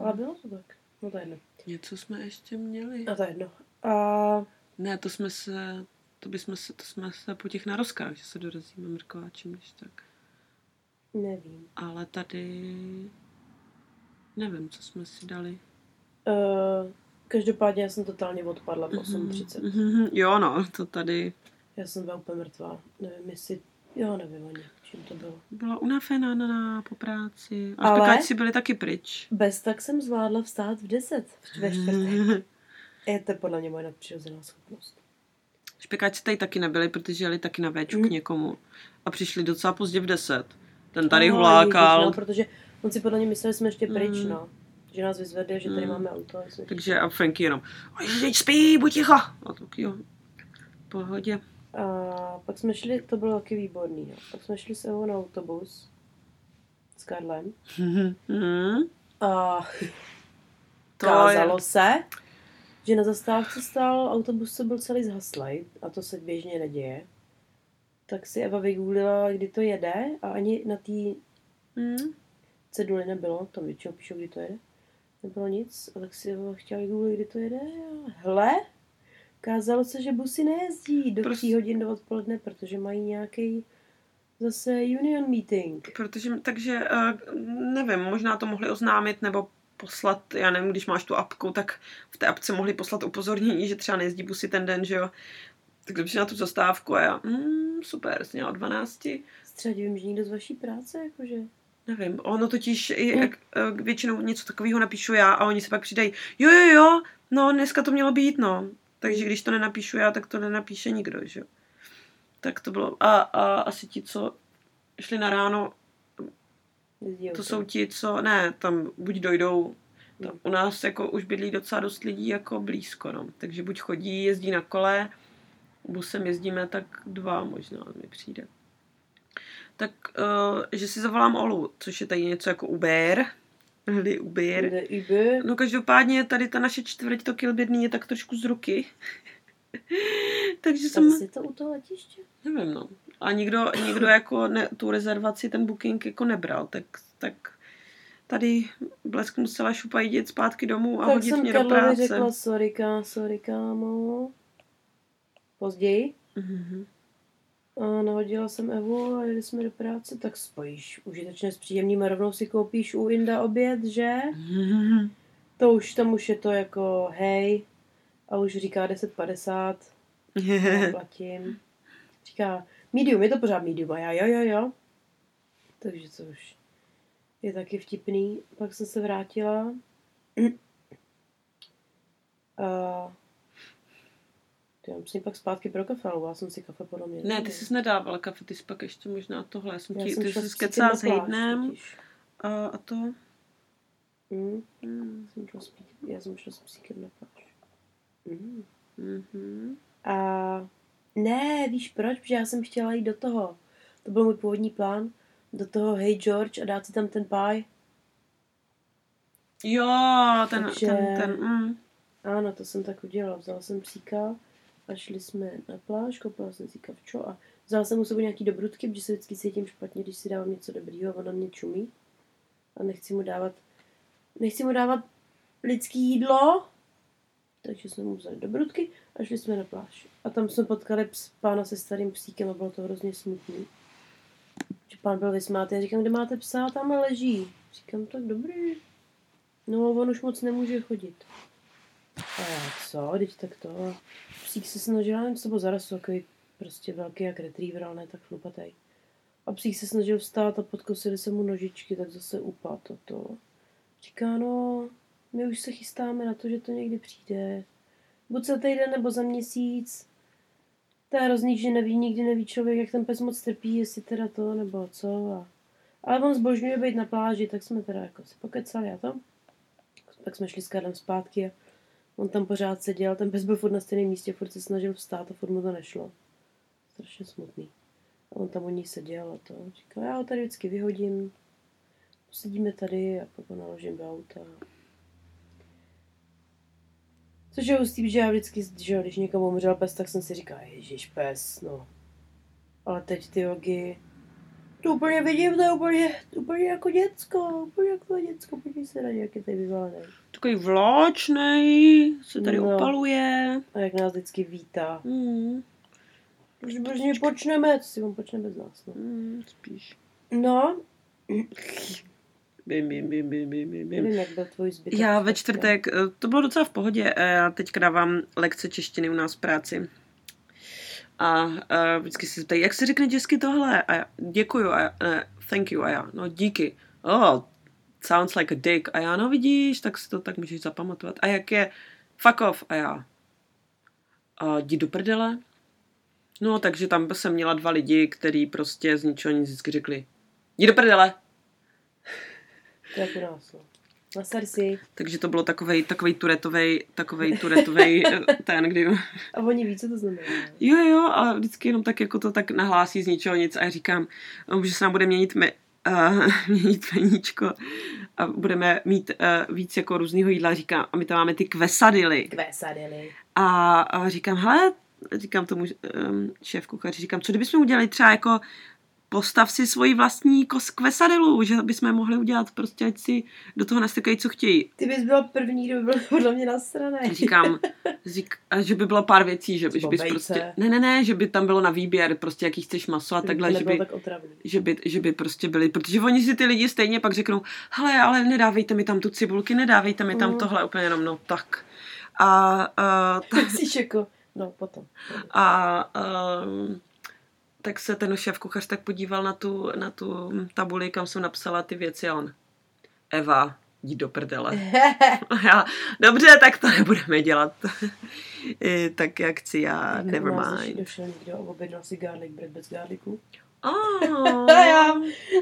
Ale bylo to tak. No to je jedno. něco jsme ještě měli. A to je jedno. A Ne, to jsme se, to bychom se, to jsme se po těch narozkách, že se dorazíme mrkváčem, když tak. Nevím. Ale tady, nevím, co jsme si dali. Uh, každopádně já jsem totálně odpadla v 8.30. Mhm, Jo, no, to tady Já jsem byla úplně mrtvá. Nevím, jestli... Jo, nevím ani, čím to bylo. byla unavená na, na po práci. A Ale- špekáči byli taky pryč. Bez tak jsem zvládla vstát v 10 ve čtvrtek. Je to podle mě moje nadpřirozená schopnost. Špekáči tady taky nebyli, protože jeli taky na véču Mm. k někomu. A přišli docela pozdě v 10. Ten tady No, hulákal. No, protože on si podle mě myslel, že jsme ještě pryč, Mm. no. Že nás vyzvedli, že tady Mm. máme auto. jsme Takže a Franky jenom, "Oj, teď spí, buď ticho. A tak jo, pohodě. A pak jsme šli, to bylo taky výborný, no. Pak jsme šli s Evou na autobus s Karlem. Mhm. A To kázalo je, se, že na zastávce stál autobus, co byl celý zhaslej, a to se běžně neděje. Tak si Eva vygooglila, kdy to jede a ani na té Mhm. ceduli nebylo, tam většinou píšou, kdy to jede. Nebylo nic, a tak si Eva chtěla vygooglit, kdy to jede. A hele, kázalo se, že busy nejezdí do Prostě- 3 hodin do odpoledne, protože mají nějaký zase union meeting. Protože, takže eh, nevím, možná to mohli oznámit nebo poslat, já nevím, když máš tu apku, tak v té apce mohli poslat upozornění, že třeba nejezdí busy ten den, že jo. Tak když na tu zastávku a já, mm, super, jsi měla o 12, Třeba divím, že někdo z vaší práce, jakože... nevím, ono totiž i, Mm. jak, eh, většinou něco takového napíšu já a oni se pak přidají, jo, jo, jo, no dneska to mělo být, no. Takže když to nenapíšu já, tak to nenapíše nikdo, že jo. Tak to bylo, a, a asi ti, co šli na ráno, Jezdí To jsou ti, co, ne, tam buď dojdou, tam u nás jako už bydlí docela dost lidí jako blízko, no. Takže buď chodí, jezdí na kole, busem jezdíme tak dva možná mi přijde. Tak, uh, že si zavolám Olu, což je tady něco jako Uber, Uber. Jde Uber. No každopádně tady ta naše čtvrť, to kilbědný je tak trošku z ruky. Takže Jsem... jsem... si to u toho letiště? Nevím, no. A nikdo, nikdo jako ne, tu rezervaci, ten booking jako nebral, tak, tak tady Blesk musela šupa jít zpátky domů a tak hodit jsem mě do práce. řekla, sorry, ká, sorry, kámo. Později. Mhm. A nahodila jsem Evu a jeli jsme do práce, tak spojíš užitečné s příjemným a rovnou si koupíš u Inda oběd, že? Mhm. To už, tam už je to jako hej a už říká 10.50, já platím. Říká medium, je to pořád medium a já jo, jo, jo. Takže to už je taky vtipný. Pak jsem se vrátila. A já musím pak zpátky pro kafe, ale já jsem si kafe podle mě. ne, ty jsi nedával kafe, ty jsi pak ještě možná tohle. Já jsem Já ti, jsem ty jsi s skecala Cíkem s Hejdnem a, a to. Mm, Mm. jsem šla já jsem šla s psíkem na pláž. Mm. Mhm. A ne, víš proč? Protože já jsem chtěla jít do toho. To byl můj původní plán. Do toho Hey George a dát si tam ten pie. Jo, ten, Takže- ten, ten, mm. Ano, to jsem tak udělala. Vzala jsem psíka a šli jsme na pláž, koupila jsem si kavčo a vzala jsem mu sebou nějaký dobrutky, protože se vždycky cítím špatně, když si dávám něco dobrýho a on na mě čumí. A nechci mu dávat, nechci mu dávat lidský jídlo, takže jsme mu vzali dobrutky a šli jsme na pláž. A tam jsme potkali ps, pána se starým psíkem a bylo to hrozně smutný. Že pán byl vysmátý. Já říkám, kde máte psa? Tam leží. Říkám, tak dobrý. No, on už moc nemůže chodit. A co, teď tak to. Psík se snažil, nevím, co byl zaraz takový prostě velký jak retriever, ale ne tak chlupatý. A psík se snažil vstát a podkosili se mu nožičky, tak zase upadl a to. Říká, no, my už se chystáme na to, že to někdy přijde. Buď za týden nebo za měsíc. To je hrozný, že neví, nikdy neví člověk, jak ten pes moc trpí, jestli teda to nebo co. A... Ale on zbožňuje být na pláži, tak jsme teda jako si pokecali a to. Pak jsme šli s Karlem zpátky a on tam pořád seděl, ten pes byl furt na stejném místě, furt se snažil vstát a furt mu to nešlo. Strašně smutný. A on tam u ní seděl a to. Říkal, já ho tady vždycky vyhodím, sedíme tady a pak ho naložím do auta. Což je hustý, že já vždycky, že když někomu umřel pes, tak jsem si říkal, ježiš pes, no. Ale teď ty jogy, to úplně vidím, to je úplně, to úplně jako děcko, úplně jako děcko, podívej se na ně, jak je tady vyvalený. Takový vláčnej, se tady No. opaluje. A jak nás vždycky vítá. Mm. Už brzy počneme, co si on počne bez nás, no. Mm, spíš. No, Bim, bim, bim, bim, bim, bim, nevím, jak byl tvůj zbytek. Já ve čtvrtek, eh, to bylo docela v pohodě, eh, já teďka dávám lekce češtiny u nás v práci. A uh, vždycky si ptají, jak se řekne česky tohle? A já, děkuju, a já, ne, thank you, a já, no díky. Oh, sounds like a dick. A já, no vidíš, tak si to tak můžeš zapamatovat. A jak je fuck off? A já, a jdi do prdele? No, takže tam jsem měla dva lidi, který prostě z ničeho nic vždycky řekli, jdi do prdele. To je jako nás, no. Na srdci. Takže to bylo takovej, takovej turetovej, takovej turetovej ten, kdy... A oni ví, co to znamená. Jo, jo, ale vždycky jenom tak jako to tak nahlásí z ničeho nic a já říkám, no, že se nám bude měnit, me, uh, měnit meníčko a budeme mít uh, víc jako různýho jídla. Říkám, a my tam máme ty kvesadily. Kvésadily. A, a říkám, hele, říkám tomu um, šéf kuchaři, říkám, co kdybychom udělali třeba jako postav si svoji vlastní kos kvesadilu, že bychom mohli udělat prostě, ať si do toho nastrkají, co chtějí. Ty bys byl první, kdo by byl podle mě nasraný. Říkám, řík, a že by bylo pár věcí, že, že bys prostě, ne, ne, ne, že by tam bylo na výběr, prostě jaký chceš maso a Kdyby takhle, že by, tak že by, že by prostě byli, protože oni si ty lidi stejně pak řeknou, hele, ale nedávejte mi tam tu cibulky, nedávejte mi tam Mm. tohle úplně jenom, no tak. A, a, Tak si jako, no potom. a um, tak se ten šéf kuchař tak podíval na tu, na tu tabuli, kam jsem napsala ty věci a on, Eva, jdi do prdele. A já, dobře, tak to nebudeme dělat. Tak jak chci já, never mind. Došel někdo a objednal si garlic bread bez garliku. Oh. A já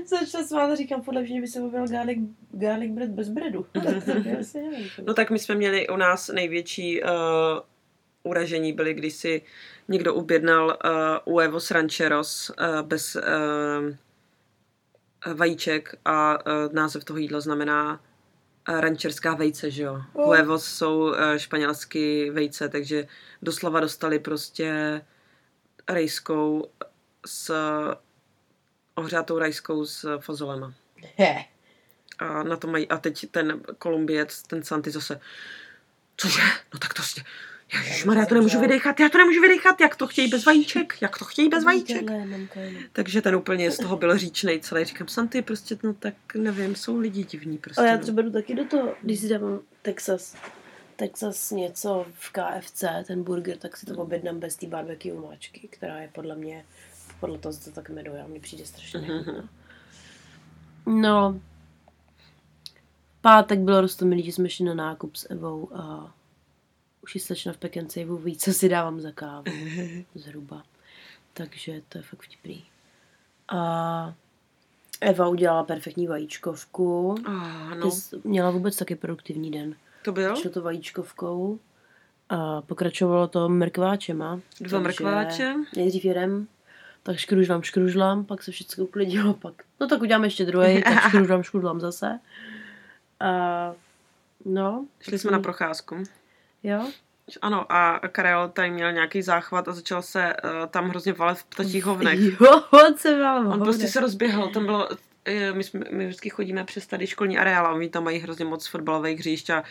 začala smát a říkám, podle mě by se objevil garlic, garlic bread bez breadu. No tak my jsme měli u nás největší uh, uražení byly, když si někdo objednal uh, huevos rancheros uh, bez uh, vajíček a uh, název toho jídla znamená eh, rančerská vejce, že jo. Huevos jsou eh, španělsky vejce, takže doslova dostali prostě rejskou s ohřátou rajskou s fazolema. He. A na to mají, a teď ten Kolumbiec, ten Santy zase, cože, no tak to Ježišmarja, já to nemůžu vydechat, já to nemůžu vydechat, jak to chtějí bez vajíček, jak to chtějí bez vajíček. Takže ten úplně z toho byl říčnej celý. Říkám, Santy, prostě, no tak nevím, jsou lidi divní prostě. Ale já no. třeba jdu taky do toho, když si dávám Texas, Texas něco v KFC, ten burger, tak si to objednám bez té barbecue máčky, která je podle mě, podle toho se to tak jmenuje, a mně přijde strašně nechutná. No, pátek bylo roztomilý, že jsme šli na nákup s Evou a už ji slečna v Pekensavu ví, co si dávám za kávu, zhruba. Takže to je fakt vtipný. A Eva udělala perfektní vajíčkovku. Ah, no, měla vůbec taky produktivní den. to byl? Šlo to vajíčkovkou a pokračovalo to mrkváčema. Dva Takže mrkváče. Nejdřív jedem, tak škružlám, škružlám, pak se všechno uklidilo, pak, no tak uděláme ještě druhý, tak škružlám, škružlám zase. A, no. Šli jsme na procházku. Jo? Ano, a Karel tady měl nějaký záchvat a začal se uh, tam hrozně valet v ptačích hovnech. Jo, on se mal On prostě se rozběhl, tam bylo, eh, my, jsme, my vždycky chodíme přes tady školní areál a oni tam mají hrozně moc fotbalových hřišť a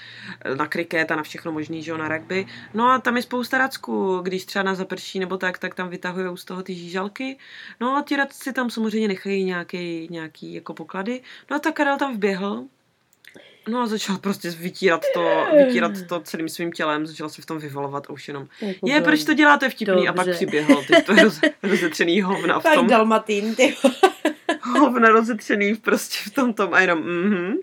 eh, na kriket a na všechno možný, že jo, na rugby. No a tam je spousta racků, když třeba na zaprší nebo tak, tak tam vytahují z toho ty žížalky. No a ti radci tam samozřejmě nechají nějaký, nějaký jako poklady. No a tak Karel tam vběhl, No a začal prostě vytírat to, vytírat to celým svým tělem, začal se v tom vyvalovat a už jenom, Jako je, proč to děláte vtipný? A pak Dobře. přiběhl, teď to je roz, rozetřený hovna v Tak tom, dalmatín, ty. hovna rozetřený prostě v tom tom a jenom, mhm.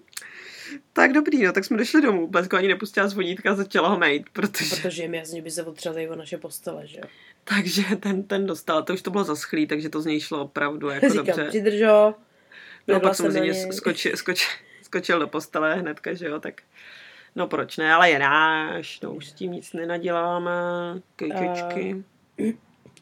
Tak dobrý, no, tak jsme došli domů, Blesko ani nepustila zvonítka a začala ho mejt, protože, Protože jim jasně by se otřeli o naše postele, že jo. takže ten, ten dostal, to už to bylo zaschlý, takže to z něj šlo opravdu jako Říkám, dobře. přidržo. No pak samozřejmě něj. skočil, skočil, do postele hnedka, že jo, tak no proč ne, ale je náš, no už s tím nic nenaděláme, kejčečky.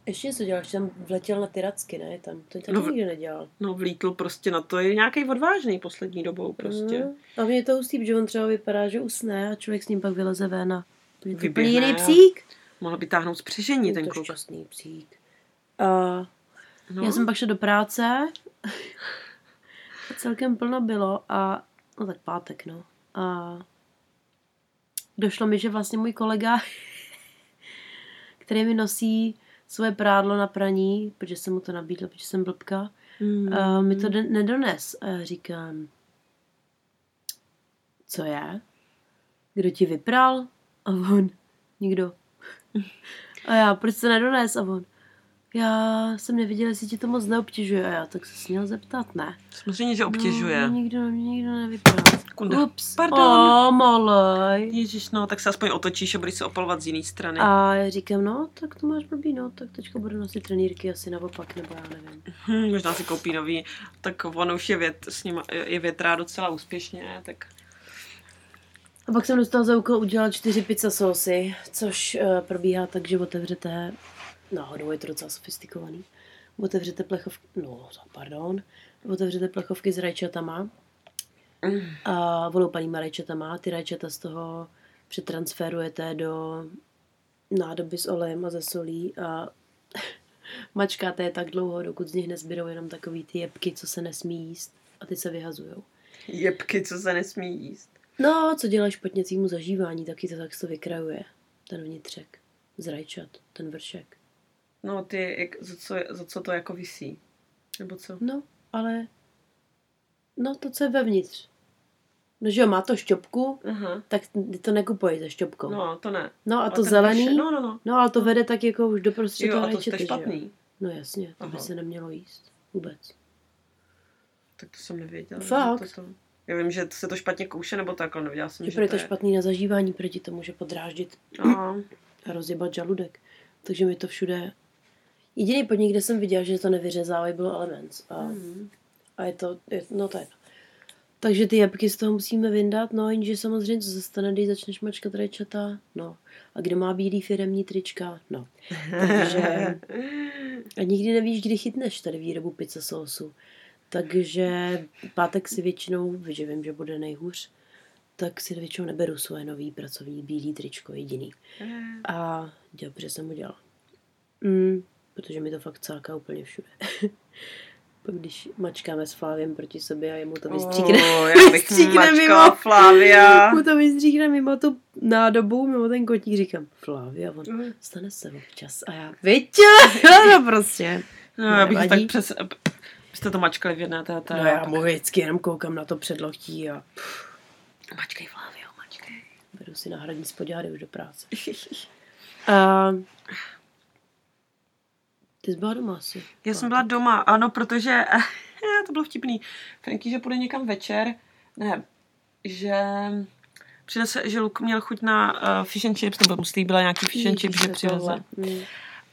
Ještě něco děláš, tam vletěl na ty racky, ne? Tam to taky No nikdy nedělal. No vlítl prostě na to, je nějaký odvážný poslední dobou prostě. Mm. A mě je to hustý, protože on třeba vypadá, že usne a člověk s ním pak vyleze ven a to je to úplně Vyběhne, jiný psík. Mohl by táhnout spřežení Je ten to kluk. šťastný psík. A No. já jsem pak šla do práce a celkem plno bylo a no tak pátek, no. A došlo mi, že vlastně můj kolega, který mi nosí svoje prádlo na praní, protože jsem mu to nabídla, protože jsem blbka, Mm. a mi to de- nedones. A já říkám, co je? Kdo ti vypral? A on, nikdo. A já, proč se nedones? A on, já jsem neviděla, jestli ti to moc neobtěžuje. A já, tak se směl zeptat, ne? Samozřejmě, že obtěžuje. No, nikdo, mě nikdo nevypral. Kunda. Ups, Pardon. O, malej. Ježíš, no, tak se aspoň otočíš a budeš se opalovat z jiné strany. A já říkám, no, tak to máš blbý, no, tak teďka budu nosit trenýrky asi naopak, nebo já nevím. Hm, možná si koupí nový, tak on už je, vět, s ním, je větrá docela úspěšně, tak A pak jsem dostala za úkol udělat čtyři pizza sosy, což uh, probíhá tak, že otevřete, náhodou je to docela sofistikovaný, otevřete plechovky, no, pardon, otevřete plechovky s rajčatama a voloupanýma rajčatama, ty rajčata z toho přetransferujete do nádoby s olejem a ze solí a mačkáte je tak dlouho, dokud z nich nezbydou jenom takový ty jebky, co se nesmí jíst a ty se vyhazujou. jebky, co se nesmí jíst. No, co dělá špatněcímu zažívání, taky to tak se to vykrajuje. Ten vnitřek. Z rajčat, ten vršek. No, ty, jak, za, co, za co to jako visí? Nebo co? No, ale... No, to, co je vevnitř. No, že jo, má to šťopku, Aha. tak ty to nekupuješ se šťopkou. No, to ne. no a to ten zelený, vršek- No, no, no. no, ale to vede tak jako už do prostřed Jo, toho a to, to je že jo. špatný. No jasně, to by Aha. se nemělo jíst. Vůbec. Tak to jsem nevěděla. Fakt? že To, to... Já vím, že se to špatně kouše, nebo tak, ale nevěděla jsem, Že že to to je. špatný na zažívání, proti to může podráždit Aha. a rozjebat žaludek. Takže mi to všude... Jediný podnik, kde jsem viděla, že to nevyřezávají, bylo Elements. A, Hmm. a je to, je, no to je to. Takže ty jabky z toho musíme vyndat, no jenže samozřejmě, co se stane, když začneš mačkat rajčata, no. A kdo má bílý firemní trička, no. Takže a nikdy nevíš, kdy chytneš tady výrobu pizza sosu. Takže pátek si většinou, že vím, že bude nejhůř, tak si většinou neberu svoje nový pracovní bílý tričko jediný. Mm. A dobře jsem udělala. Mm, protože mi to fakt cáká úplně všude. Pak když mačkáme s Fláviem proti sobě a jemu to vystříkne, Oh, já bych vystříkne mimo, Flavia. mu to vystříkne mimo tu nádobu, mimo ten kotík, říkám, Flávia, on Mm. stane se občas a já, viď? no prostě. No, já bych tak přes... Jste to mačkali v jedné té... té No já mu vždycky jenom koukám na to předloktí a Mačkej, Flavio, mačkej. beru si náhradní spodělady už do práce. A... Ty jsi byla doma asi. Já jsem byla doma, ano, protože to bylo vtipný. Franky, že půjde někam večer, ne, že přinese, že Luk měl chuť na uh, fish and chips, nebo mu slíbila nějaký fish and chips, že přiveze. Mm.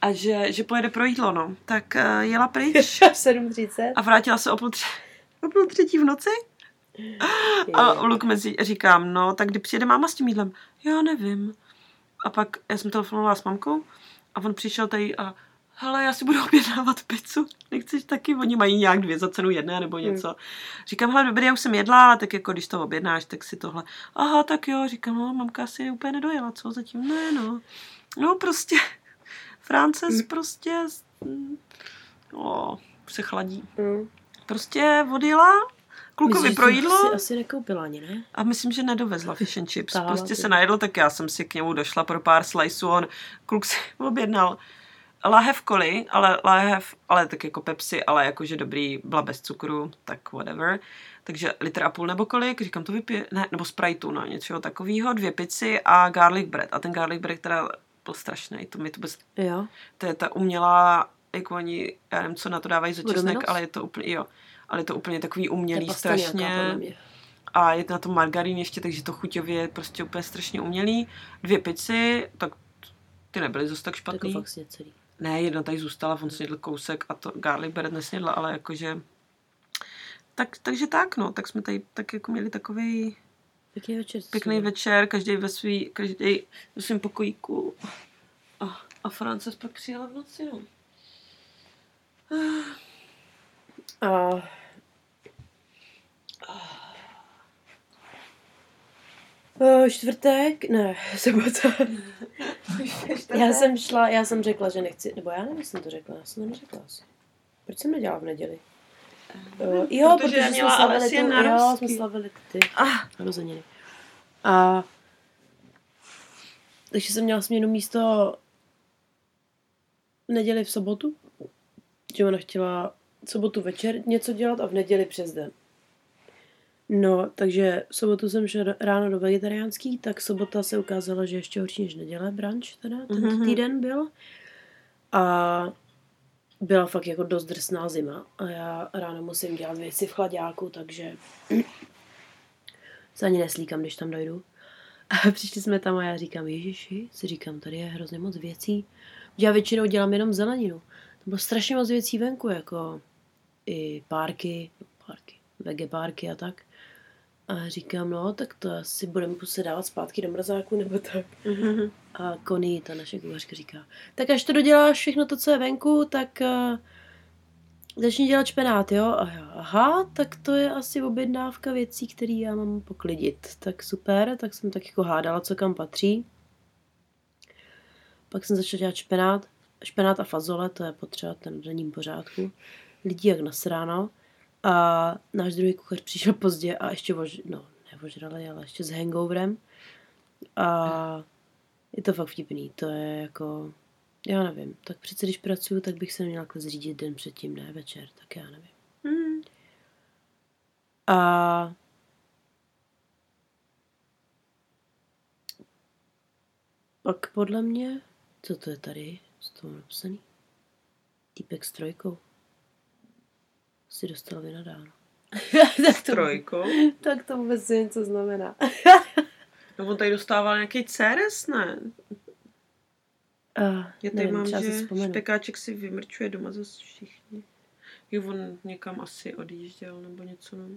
A že, že pojede pro jídlo, no. Tak uh, jela pryč 7.30. a vrátila se o půl, tři, o půl třetí v noci. A Luk mezi říkám, no, tak kdy přijede máma s tím jídlem? Já nevím. A pak já jsem telefonovala s mamkou a on přišel tady a hele, já si budu objednávat pizzu, nechceš taky? Oni mají nějak dvě za cenu jedné nebo něco. Říkám, hele, dobrý, já už jsem jedla, ale tak jako když to objednáš, tak si tohle. Aha, tak jo, říkám, no, mamka asi úplně nedojela, co zatím? Ne, no. No, prostě, Frances prostě, mm, o, se chladí. Mm. Prostě odjela klukovi Myslíš, pro že jídlo. Asi, asi nekoupila ani, ne? A myslím, že nedovezla fish and chips. Táhla Prostě ty. se najedl, tak já jsem si k němu došla pro pár sliceů. On, kluk si objednal lahev koli, ale lahev, ale tak jako Pepsi, ale jakože dobrý, byla bez cukru, tak whatever. Takže litr a půl nebo kolik, říkám, to vypije, ne, nebo Spriteu, no, něčeho takového, dvě pici a garlic bread. A ten garlic bread teda byl strašný, to mi to bez, Jo. to je ta umělá, jako oni, já nevím, co na to dávají za česnek, ale je to úplně, jo, ale je to úplně takový umělý nějaká, strašně a je na to margarín ještě, takže to chuťově je prostě úplně strašně umělý. Dvě pici, tak ty nebyly zase tak Tak špatný. jako fakt sněcelý. Ne, jedna tady zůstala, on snědl kousek a to garlic bread nesnědla, ale jakože... Tak, takže tak, no, tak jsme tady tak jako měli takový Pěkný večer. pěkný večer, každý ve svý, každý ve svém pokojíku. A, a Frances pak přijela v noci, no. A... O, čtvrtek, ne, sobota. já jsem šla, já jsem řekla, že nechci, nebo já nevím, jsem to řekla, já jsem to neřekla asi. Proč jsem nedělala v neděli? Uh, jo, Protože protože, jsme měla slavili, Alessia tu, jo, jsme slavili ty Ah, narozeniny. A takže jsem měla směnu místo v neděli v sobotu, že ona chtěla sobotu večer něco dělat a v neděli přes den. No, takže v sobotu jsem do- ráno do vegetariánský, tak sobota se ukázala, že ještě horší než neděle, brunch teda, tento Mhm. týden byl. A byla fakt jako dost drsná zima a já ráno musím dělat věci v chladáku, takže se ani neslíkám, když tam dojdu. A přišli jsme tam a já říkám, ježiši, si říkám, tady je hrozně moc věcí. Já většinou dělám jenom zeleninu. To bylo strašně moc věcí venku, jako i párky, párky, vegepárky a tak. A říkám, no, tak to asi budeme muset dávat zpátky do mrazáku, nebo tak. mhm. A Connie, ta naše kuchařka, říká, tak až to doděláš všechno to, co je venku, tak uh, začni dělat špenát, jo? A já, aha, tak to je asi objednávka věcí, které já mám poklidit. Tak super, tak jsem tak jako hádala, co kam patří. Pak jsem začala dělat špenát, špenát a fazole, to je potřeba ten v denním pořádku. Lidí jak nasráno. A náš druhý kuchař přišel pozdě a ještě vož, no, nevožrali, ale ještě s hangoverem. A je to fakt vtipný, to je jako, já nevím, tak přece když pracuju, tak bych se měla takhle zřídit den předtím, ne večer, tak já nevím. Hmm. A pak podle mě, co to je tady, co to mám napsaný? Týpek s trojkou. Si dostal vynadáno. tak, to, Trojkou. tak to vůbec nevím, co znamená. No on tady dostával nějaký CRS, ne? Uh, Já tady nevím, mám, že vzpomenu. špekáček si vymrčuje doma zase všichni. Jo, on někam asi odjížděl nebo něco, no.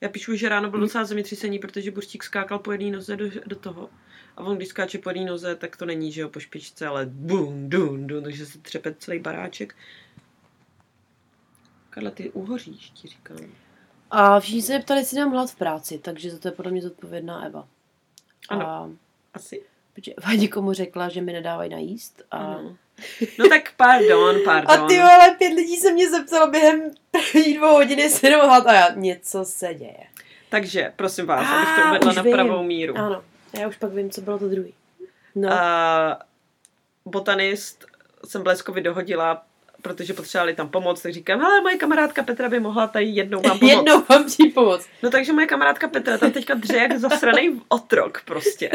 Já píšu, že ráno bylo docela zemětřesení, protože Burstík skákal po jedné noze do, do toho. A on, když skáče po jedné noze, tak to není, že jo, po špičce, ale bum, dum, dum, takže se třepe celý baráček. Karla, ty uhoříš, ti říkám. A všichni se ptali, jestli mám hlad v práci, takže za to je podle mě zodpovědná Eva. Ano. A Asi. protože Eva někomu řekla, že mi nedávají najíst. A, Ano. No tak pardon, pardon. a ty vole, pět lidí se mě zeptalo během první dvou hodiny, jestli nemám hlad a já, něco se děje. Takže, prosím vás, Ah, abych to uvedla na vím. pravou míru. Ano, já už pak vím, co bylo to druhý. No, A botanist jsem Bleskovi dohodila, protože potřebovali tam pomoc, tak říkám, hele, moje kamarádka Petra by mohla tady jednou vám pomoct. jednou vám přijít pomoct. No takže moje kamarádka Petra tam teďka dře jak zasranej otrok prostě.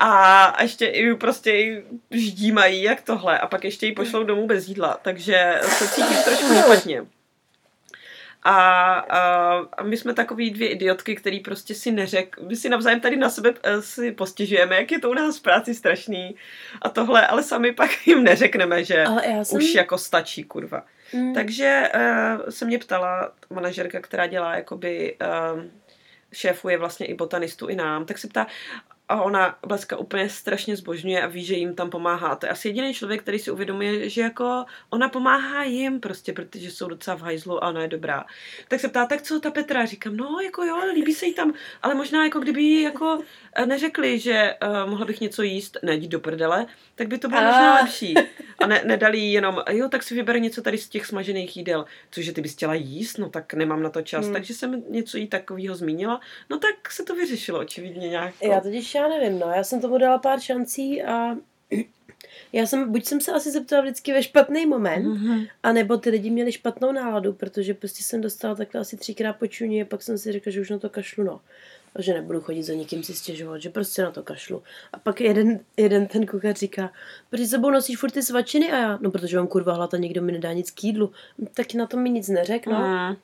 A ještě i prostě i ždímají jak tohle a pak ještě ji pošlou domů bez jídla, takže se cítím trošku špatně. A, a, a my jsme takový dvě idiotky, který prostě si neřek, my si navzájem tady na sebe eh, si postěžujeme, jak je to u nás v práci strašný a tohle, ale sami pak jim neřekneme, že Ale já jsem... už jako stačí, kurva. Mm. Takže uh, se mě ptala manažerka, která dělá jakoby um, šéfuje vlastně i botanistu i nám, tak se ptá, a ona Bleska úplně strašně zbožňuje a ví, že jim tam pomáhá. To je asi jediný člověk, který si uvědomuje, že jako ona pomáhá jim prostě, protože jsou docela v hajzlu a ona je dobrá. Tak se ptá, tak co ta Petra? Říkám, no jako jo, líbí se jí tam, ale možná jako kdyby jí jako eh, neřekli, že uh, mohla bych něco jíst, ne, do prdele, tak by to bylo A. možná lepší. A ne, nedali jí jenom, jo, tak si vyber něco tady z těch smažených jídel. Cože ty bys chtěla jíst? No tak nemám na to čas. Hmm. Takže jsem něco jí takového zmínila. No tak se to vyřešilo očividně nějak. Já totiž já nevím, no. Já jsem tomu dala pár šancí a já jsem, buď jsem se asi zeptala vždycky ve špatný moment, Mm-hmm. a nebo ty lidi měli špatnou náladu, protože prostě jsem dostala takhle asi třikrát počuní a pak jsem si řekla, že už na to kašlu, no. A že nebudu chodit za někým si stěžovat, že prostě na to kašlu. A pak jeden, jeden ten kuchař říká, proč s sebou nosíš furt ty svačiny? A já, no protože mám kurva hlad a někdo mi nedá nic k jídlu. Tak na to mi nic neřekl, no. Mm.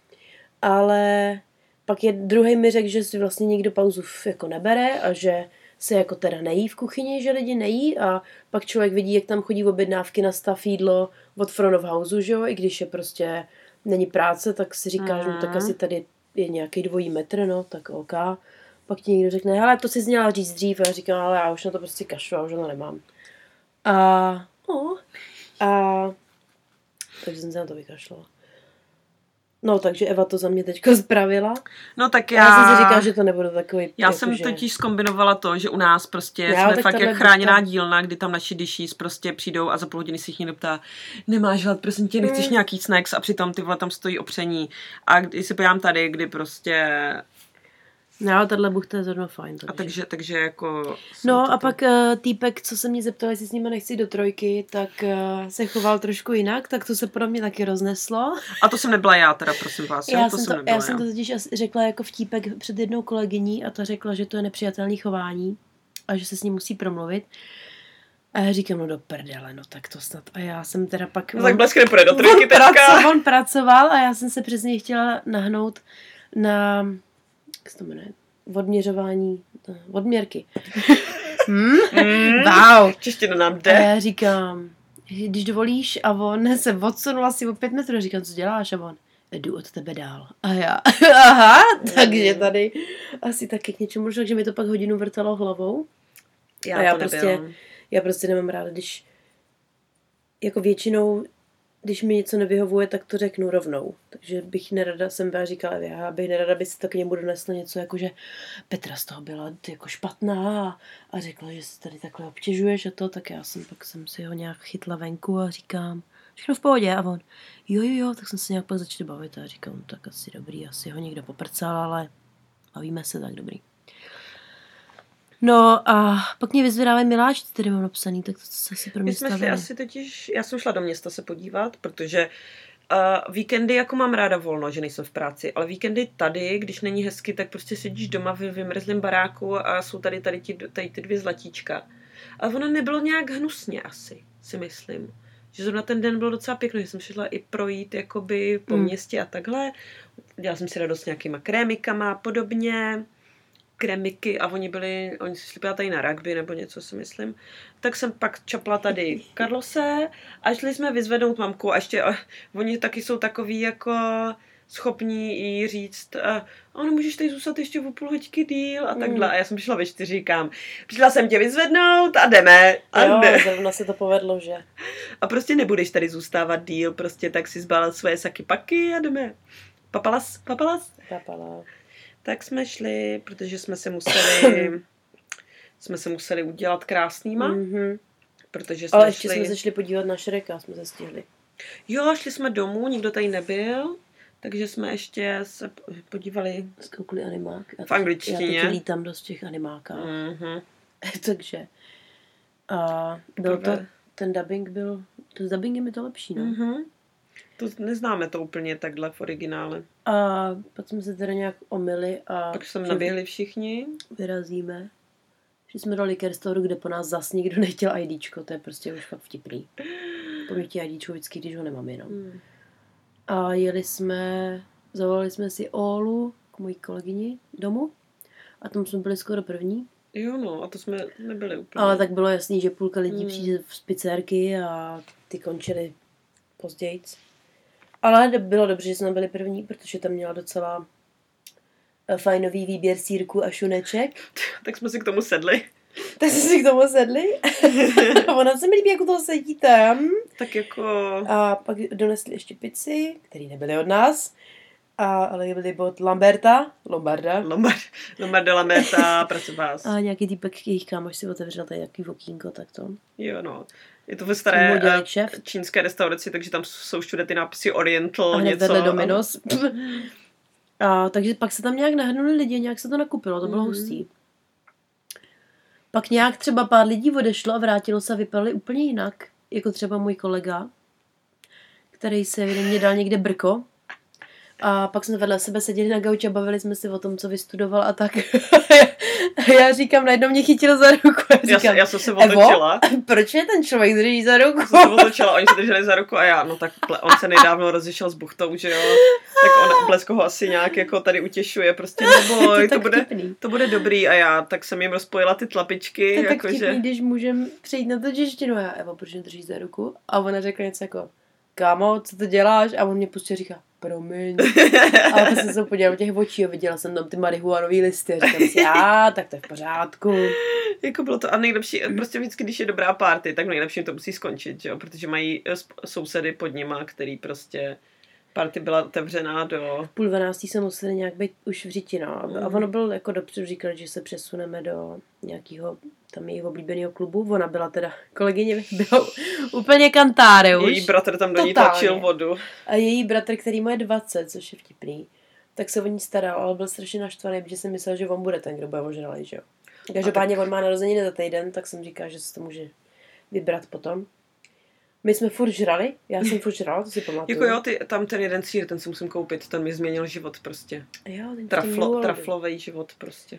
Ale pak je druhý mi řekl, že si vlastně nikdo pauzu jako nebere a že se jako teda nejí v kuchyni, že lidi nejí a pak člověk vidí, jak tam chodí objednávky na stav jídlo od front of house, že jo, i když je prostě není práce, tak si říkáš, no tak Mhm. asi tady je nějaký dvojí metr, no, tak OK. Pak ti někdo řekne, hele, to jsi měla říct dřív, a já říkám, ale já už na to prostě kašlu, já už na to nemám. A, no, a, takže jsem se na to vykašlala. No, takže Eva to za mě teďko zpravila. No tak Já, já... já jsem si říkala, že to nebude takový... Já jako, jsem že... totiž skombinovala to, že u nás prostě Jo, jsme fakt jak chráněná to- dílna, kdy tam naši dyšís prostě přijdou a za půl hodiny si jich někdo ptá, nemáš hlad, prosím tě, nechceš Mm. nějaký snacks a přitom ty vole tam stojí opření. A když se podívám tady, kdy prostě... No, tenhle buch to je zrovna fajn. Takže. A takže, takže jako... No a pak uh, týpek, co se mě zeptal, jestli s nimi nechci do trojky, tak uh, se choval trošku jinak, tak to se pro mě taky rozneslo. A to jsem nebyla já teda, prosím vás. Já, to jsem, to, nebyla já jsem to totiž řekla jako vtípek před jednou kolegyní a ta řekla, že to je nepřijatelné chování a že se s ním musí promluvit. A já říkám, no do prdele, no tak to snad. A já jsem teda pak... No tak blesk nepůjde do on, trojky teďka. praco, on pracoval a já jsem se přesně chtěla nahnout na, jak se to jmenuje, odměřování, no, odměrky. hmm? Mm, Wow. čeština nám A jde. já říkám, když dovolíš, a on se odsunul asi o pět metrů, říkám, co děláš, a on, jdu od tebe dál. A já, aha, takže tady asi taky k něčemu došlo, že mi to pak hodinu vrtalo hlavou. Já, a já to prostě-. Já prostě nemám ráda, když jako většinou, když mi něco nevyhovuje, tak to řeknu rovnou. Takže bych nerada, jsem byla říkala, já bych nerada, by se to k němu doneslo něco jako, že Petra z toho byla jako špatná a, řekla, že se tady takhle obtěžuješ a to, tak já jsem pak jsem si ho nějak chytla venku a říkám, všechno v pohodě a on, jo, jo, jo, tak jsem se nějak pak začali bavit a říkám, "No, tak asi dobrý, asi ho někdo poprcal, ale bavíme se tak dobrý. No a pak mě vyzvedávají miláčci, který mám napsaný, tak to se asi pro mě My jsme šli asi totiž, já jsem šla do města se podívat, protože uh, víkendy jako mám ráda volno, že nejsem v práci, ale víkendy tady, když není hezky, tak prostě sedíš doma v vymrzlém baráku a jsou tady, tady, ti, tady ty dvě zlatíčka. Ale ono nebylo nějak hnusně asi, si myslím. Že zrovna ten den byl docela pěkný, že jsem šla i projít jakoby po Hmm. městě a takhle. Dělala jsem si radost s nějakýma krémikama a podobně kremiky a oni byli, oni si šli tady na rugby nebo něco si myslím. Tak jsem pak čapla tady Karlose a šli jsme vyzvednout mamku a ještě uh, oni taky jsou takový jako schopní jí říct, uh, ano, můžeš tady zůstat ještě o půl hoďky díl a takhle. Mm. A já jsem přišla ve čtyři, říkám, přišla jsem tě vyzvednout a jdeme. A, Jo, jde. zrovna se to povedlo, že? a prostě nebudeš tady zůstávat díl, prostě tak si zbálat svoje saky paky a jdeme. Papalas, papalas. Papala. Tak jsme šli, protože jsme se museli, jsme se museli udělat krásnýma, Mhm. protože jsme Ale ještě šli... jsme se šli podívat na Šreka, jsme se stihli. Jo, šli jsme domů, nikdo tady nebyl, takže jsme ještě se podívali. Zkoukli animák. Já V angličtině. Já taky lítám dost těch animákách. Mhm. Takže. A byl to, ten dubbing byl, to s dubbingem je to lepší, no. Mhm. To neznáme to úplně takhle v originále. A pak jsme se teda nějak omily a Pak jsme naběhli všichni. vyrazíme. Že jsme do liquor store, kde po nás zas nikdo nechtěl IDčko, to je prostě už fakt vtipný. Po mě chtějí IDčko vždycky, když ho nemám jenom. Mm. A jeli jsme, zavolali jsme si Olu k mojí kolegyni domů. A tam jsme byli skoro první. Jo no, a to jsme nebyli úplně. Ale tak bylo jasný, že půlka lidí Hmm. přijde z pizzerky a ty končily později. Ale bylo dobře, že jsme byli první, protože tam měla docela eh, fajnový výběr sírku a šuneček. tak jsme si k tomu sedli. Tak jsme si k tomu sedli. ona se mi líbí, jak u toho sedíte. hm? Tak jako... A pak donesli ještě pici, které nebyly od nás. A, ale byly od Lamberta, Lombarda. Lombard, Lombard de la Meta, prosím vás. A nějaký týpek, jejich kámoš si otevřel tady takový okýnko, tak to. Jo no. Je to ve staré eh, čínské restauraci, takže tam jsou všude ty nápisy Oriental, A něco. vedle Dominos. A, takže pak se tam nějak nahrnuli lidi, nějak se to nakupilo, to bylo Mhm. hustý. Pak nějak třeba pár lidí odešlo a vrátilo se a vypadali úplně jinak. Jako třeba můj kolega, který se evidentně dal někde brko. A pak jsme vedle sebe seděli na gauči a bavili jsme si o tom, co vystudoval a tak. A já říkám, najednou mě chytil za ruku. A Já, říkám, se, já jsem se Evo? otočila. proč je ten člověk drží za ruku? Já jsem se otočila, oni se drželi za ruku a já, no tak on se nedávno rozešel s buchtou, že jo. Tak on blesk ho asi nějak jako tady utěšuje, prostě neboj, je to tak bude, vtipný. to bude dobrý a já tak jsem jim rozpojila ty To tlapičky, je tak jakože... vtipný, když můžem přejít na to češtinu. Já, Evo, proč mě držíš za ruku? A ona řekla něco jako, kámo, co to děláš? A on mě a říká, promiň. A pak jsem se podívala do těch očí a viděla jsem tam ty marihuanový listy. A říkám si, a tak to je v pořádku. Jako bylo to a nejlepší, prostě vždycky, když je dobrá party, tak nejlepší to musí skončit, jo, protože mají eh, sousedy pod nima, který prostě party byla otevřená do... Půl dvanáctý jsme museli nějak být už v říti, no. A Mhm. ono byl jako dobře říkal, že se přesuneme do nějakého tam jejího oblíbeného klubu. Ona byla teda, kolegyně byla úplně kantáre už. Její bratr tam do ní tlačil vodu. A její bratr, který mu je 20, což je vtipný, tak se o ní staral, ale byl strašně naštvaný, protože jsem myslel, že on bude ten, kdo bude ožralý, že jo. Každopádně on má narozeniny za týden, tak jsem říkal, že se to může vybrat potom. My jsme furt žrali, já jsem furt žrala, to si pamatuju. Jako jo, ty, tam ten jeden sír, ten si musím koupit, ten mi změnil život prostě. jo ten Traflo, traflový život prostě.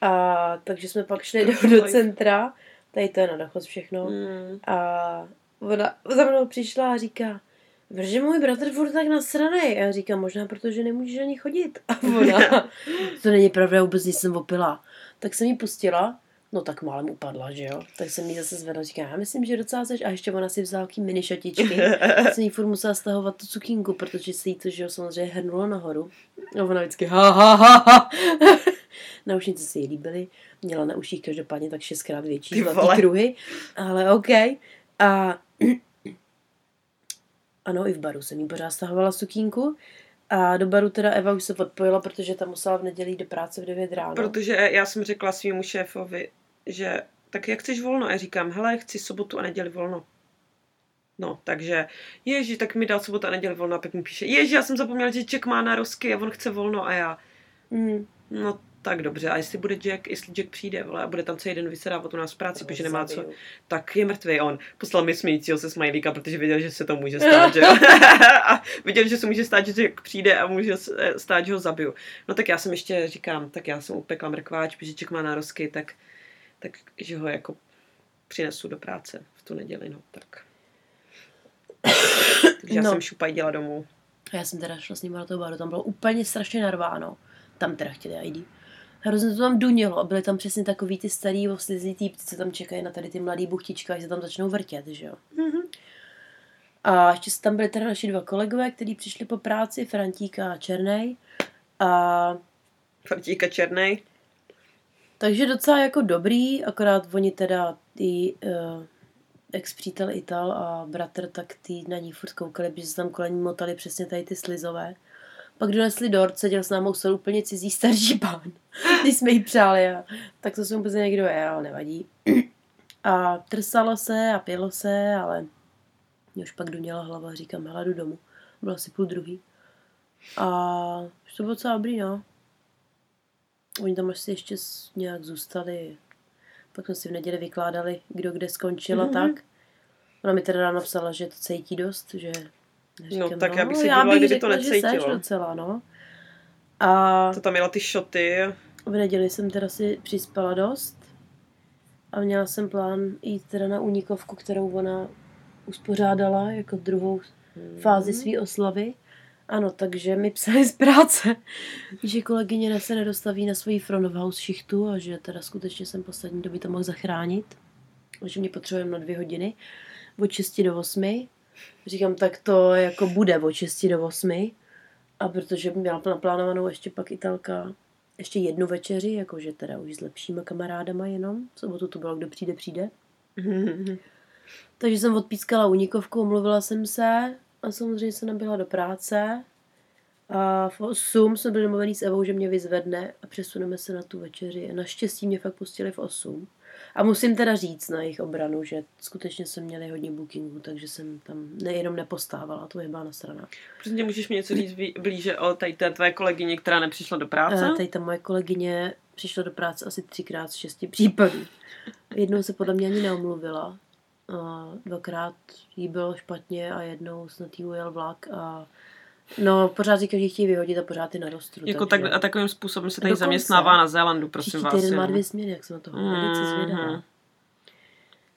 A takže jsme pak šli do, do centra, tady to je na dochod všechno. Mm. A ona za mnou přišla a říká, že můj bratr furt tak nasranej. A já říkám, možná protože nemůžeš ani chodit. A ona, to není pravda, vůbec jsem opila. Tak jsem ji pustila, no tak málem upadla, že jo. Tak jsem jí zase zvedla, říká, já myslím, že docela seš. A ještě ona si vzala taký mini šatičky. Tak jsem jí furt musela stahovat tu cukínku, protože se jí to, že jo, samozřejmě hrnulo nahoru. A ona vždycky ha, ha, ha, ha. Naušnice si jí líbily. Měla na uších každopádně tak šestkrát větší zlatý kruhy. Ale OK. A ano, i v baru jsem jí pořád stahovala sukínku. A do baru teda Eva už se odpojila, protože tam musela v neděli jít do práce v 9 ráno. Protože já jsem řekla svýmu šéfovi, že tak jak chceš volno? A já říkám, hele, chci sobotu a neděli volno. No, takže, ježi, tak mi dal sobotu a neděli volno a pak mi píše, ježi, já jsem zapomněla, že Jack má narozky a on chce volno a já, Mm. no tak dobře, a jestli bude Jack, jestli Jack přijde, vole, a bude tam celý den vysedávat u nás v práci, protože nemá co, tak je mrtvý on. Poslal mi smíjícího se smajlíka, protože věděl, že se to může stát, že jo? a viděl, že se může stát, že Jack přijde a může stát, že ho zabiju. No tak já jsem ještě říkám, tak já jsem upekla mrkváč, protože Jack má nározky, tak, tak že ho jako přinesu do práce v tu neděli, no tak. Takže já No. jsem šupajdila domů. A já jsem teda šla s nimi do toho baru, tam bylo úplně strašně narváno. Tam teda chtěli ID. Hrozně to tam dunělo a byly tam přesně takový ty starý oslizlý týpci, co tam čekají na tady ty mladý buchtička, až se tam začnou vrtět, že jo. Mhm. A ještě tam byli teda naši dva kolegové, kteří přišli po práci, Frantíka a Černej. A Frantíka Černej. Takže docela jako dobrý, akorát oni teda ty uh, ex-přítel Ital a bratr, tak ty na ní furt koukali, protože se tam kolem ní motali přesně tady ty slizové. Pak donesli dort, seděl s námi u úplně cizí starší pán. Když jsme jí přáli a tak to jsem úplně někdo je, ale nevadí. A trsalo se a pělo se, ale mě už pak doněla hlava, říkám, hele, jdu domů. Bylo asi půl druhý. A už to bylo docela dobrý, no. Oni tam asi ještě nějak zůstali. Pak jsme si v neděli vykládali, kdo kde skončil a mm-hmm. tak. Ona mi teda ráno psala, že to cítí dost, že... Říkám, no tak no, já bych si já bych kdyby řekla, to necítilo. Že docela, no. A... To tam měla ty šoty. V neděli jsem teda si přispala dost. A měla jsem plán jít teda na únikovku, kterou ona uspořádala jako druhou hmm. fázi své oslavy. Ano, takže mi psali z práce, že kolegyně se nedostaví na svoji front of house šichtu a že teda skutečně jsem poslední doby to mohl zachránit. Že mě potřebujeme na dvě hodiny od 6 do 8. Říkám, tak to jako bude od 6 do 8. A protože měla naplánovanou ještě pak Italka ještě jednu večeři, jakože teda už s lepšíma kamarádama jenom. V sobotu to bylo, kdo přijde, přijde. Takže jsem odpískala unikovku, omluvila jsem se a samozřejmě se nabila do práce. A v 8 jsme byli domluvený s Evou, že mě vyzvedne a přesuneme se na tu večeři. Naštěstí mě fakt pustili v 8. A musím teda říct na jejich obranu, že skutečně jsem měli hodně bookingů, takže jsem tam nejenom nepostávala, to je na strana. Prostě můžeš mi něco říct blíže o tady té tvé kolegyně, která nepřišla do práce? Uh, tady ta moje kolegyně přišla do práce asi třikrát z šesti případů. Jednou se podle mě ani neomluvila. Dvakrát jí bylo špatně a jednou snad jí ujel vlak a No, pořád říkají, že chtějí vyhodit a pořád je na rostru. Jako takže... tak, a takovým způsobem se tady Dokonce. zaměstnává na Zélandu, prosím vás. Příští má dvě směny, jak jsem na toho mm-hmm.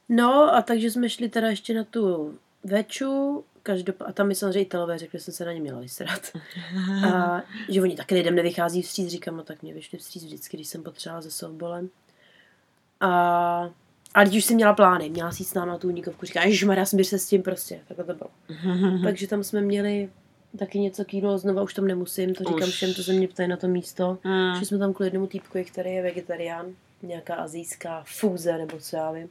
No a takže jsme šli teda ještě na tu veču, každop... a tam mi samozřejmě Italové řekli, že jsem se na ně měla vysrat. A že oni taky lidem nevychází vstříc, říkám, no tak mě vyšli vstříc vždycky, když jsem potřebovala se softballem. A a když už jsem měla plány, měla si s námi na tu unikovku, říká, ježišmarja, smíř se s tím prostě, takhle to bylo. Takže tam jsme měli taky něco kýlo, znova už tam nemusím, to říkám už. všem, to se mě ptají na to místo. Mm. Že jsme tam kvůli jednomu týpku, který je vegetarián, nějaká azijská fúze, nebo co já vím.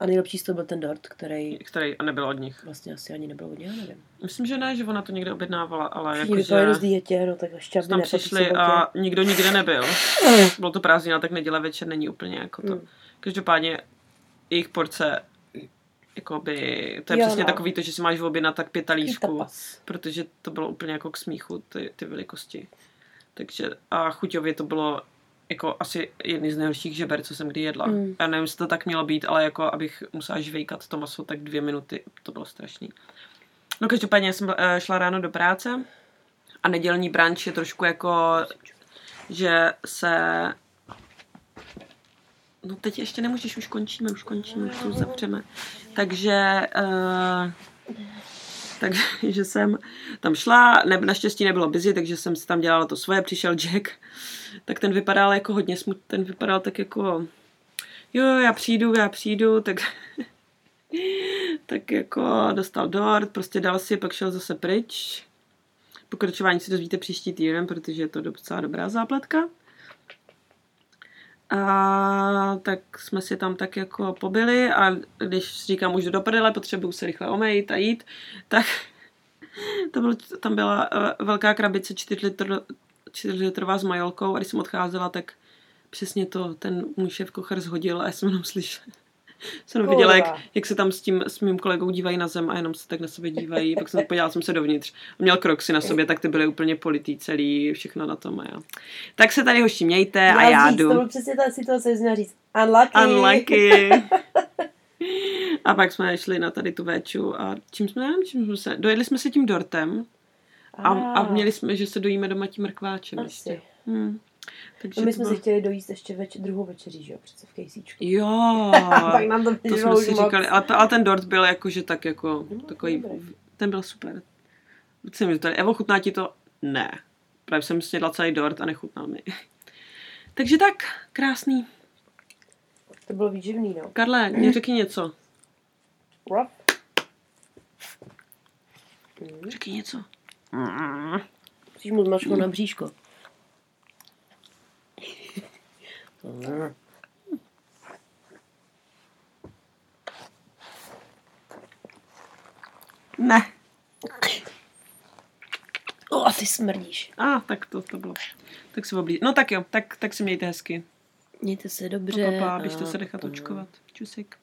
A nejlepší z toho byl ten dort, který... Který a nebyl od nich. Vlastně asi ani nebyl od nich, nevím. Myslím, že ne, že ona to někde objednávala, ale jako, že... z dietě, no tak ještě tam přišli a nikdo nikde nebyl. Bylo to prázdnina, tak neděle večer není úplně jako to. Mm. Každopádně jejich porce jakoby, to je jo, přesně no. takový to, že si máš objednat tak pět talířků, protože to bylo úplně jako k smíchu, ty, ty velikosti. Takže a chuťově to bylo jako asi jedny z nejhorších žeber, co jsem kdy jedla. Mm. Já nevím, jestli to tak mělo být, ale jako abych musela žvejkat to maso, tak dvě minuty, to bylo strašný. No každopádně jsem eh, šla ráno do práce a nedělní branč je trošku jako, že se No teď ještě nemůžeš, už končíme, už končíme, už to zavřeme. Takže, uh, takže jsem tam šla, ne, naštěstí nebylo busy, takže jsem si tam dělala to svoje, přišel Jack, tak ten vypadal jako hodně smutný, ten vypadal tak jako, jo, já přijdu, já přijdu, tak, tak jako dostal dort, prostě dal si, pak šel zase pryč. Pokračování si dozvíte příští týden, protože je to docela dobrá zápletka. A tak jsme si tam tak jako pobili a když říkám už do prdele, potřebuju se rychle omejit a jít, tak to byl, tam byla uh, velká krabice 4, litr, 4 litrová s majolkou a když jsem odcházela, tak přesně to ten můj šéf kocher zhodil a já jsem jenom slyšela, jsem Kurva. viděla, jak, jak, se tam s tím s mým kolegou dívají na zem a jenom se tak na sebe dívají. Pak jsem podívala jsem se dovnitř. A měl kroksy na sobě, tak ty byly úplně politý celý, všechno na tom. A jo. Tak se tady hoši mějte a já říct, jdu. To byl přesně ta situace, měla říct unlucky. Unlucky. a pak jsme šli na tady tu véču a čím jsme, čím jsme se, dojedli jsme se tím dortem a, a měli jsme, že se dojíme doma tím mrkváčem Asi. ještě. Hmm. Takže no my jsme bylo... si chtěli dojíst ještě več, druhou večeří, že jo, přece v kejsíčku. Jo, tak nám to, to jsme si moc. říkali, ale, to, ale ten dort byl jakože tak jako, no, takový, dobrý. ten byl super. Jsem mi tady, Evo, chutná ti to? Ne. Právě jsem snědla celý dort a nechutnal mi. Takže tak, krásný. To bylo výživný, no. Karle, mě řekni něco. Rob? Řekni něco. Musíš mu zmačknout na bříško. Ne. Oh. A ty smrdíš. A, ah, tak to, to bylo. Tak se oblí. No tak jo, tak, tak si mějte hezky. Mějte se dobře. Pa, pa, pa, běžte se nechat očkovat. Čusik.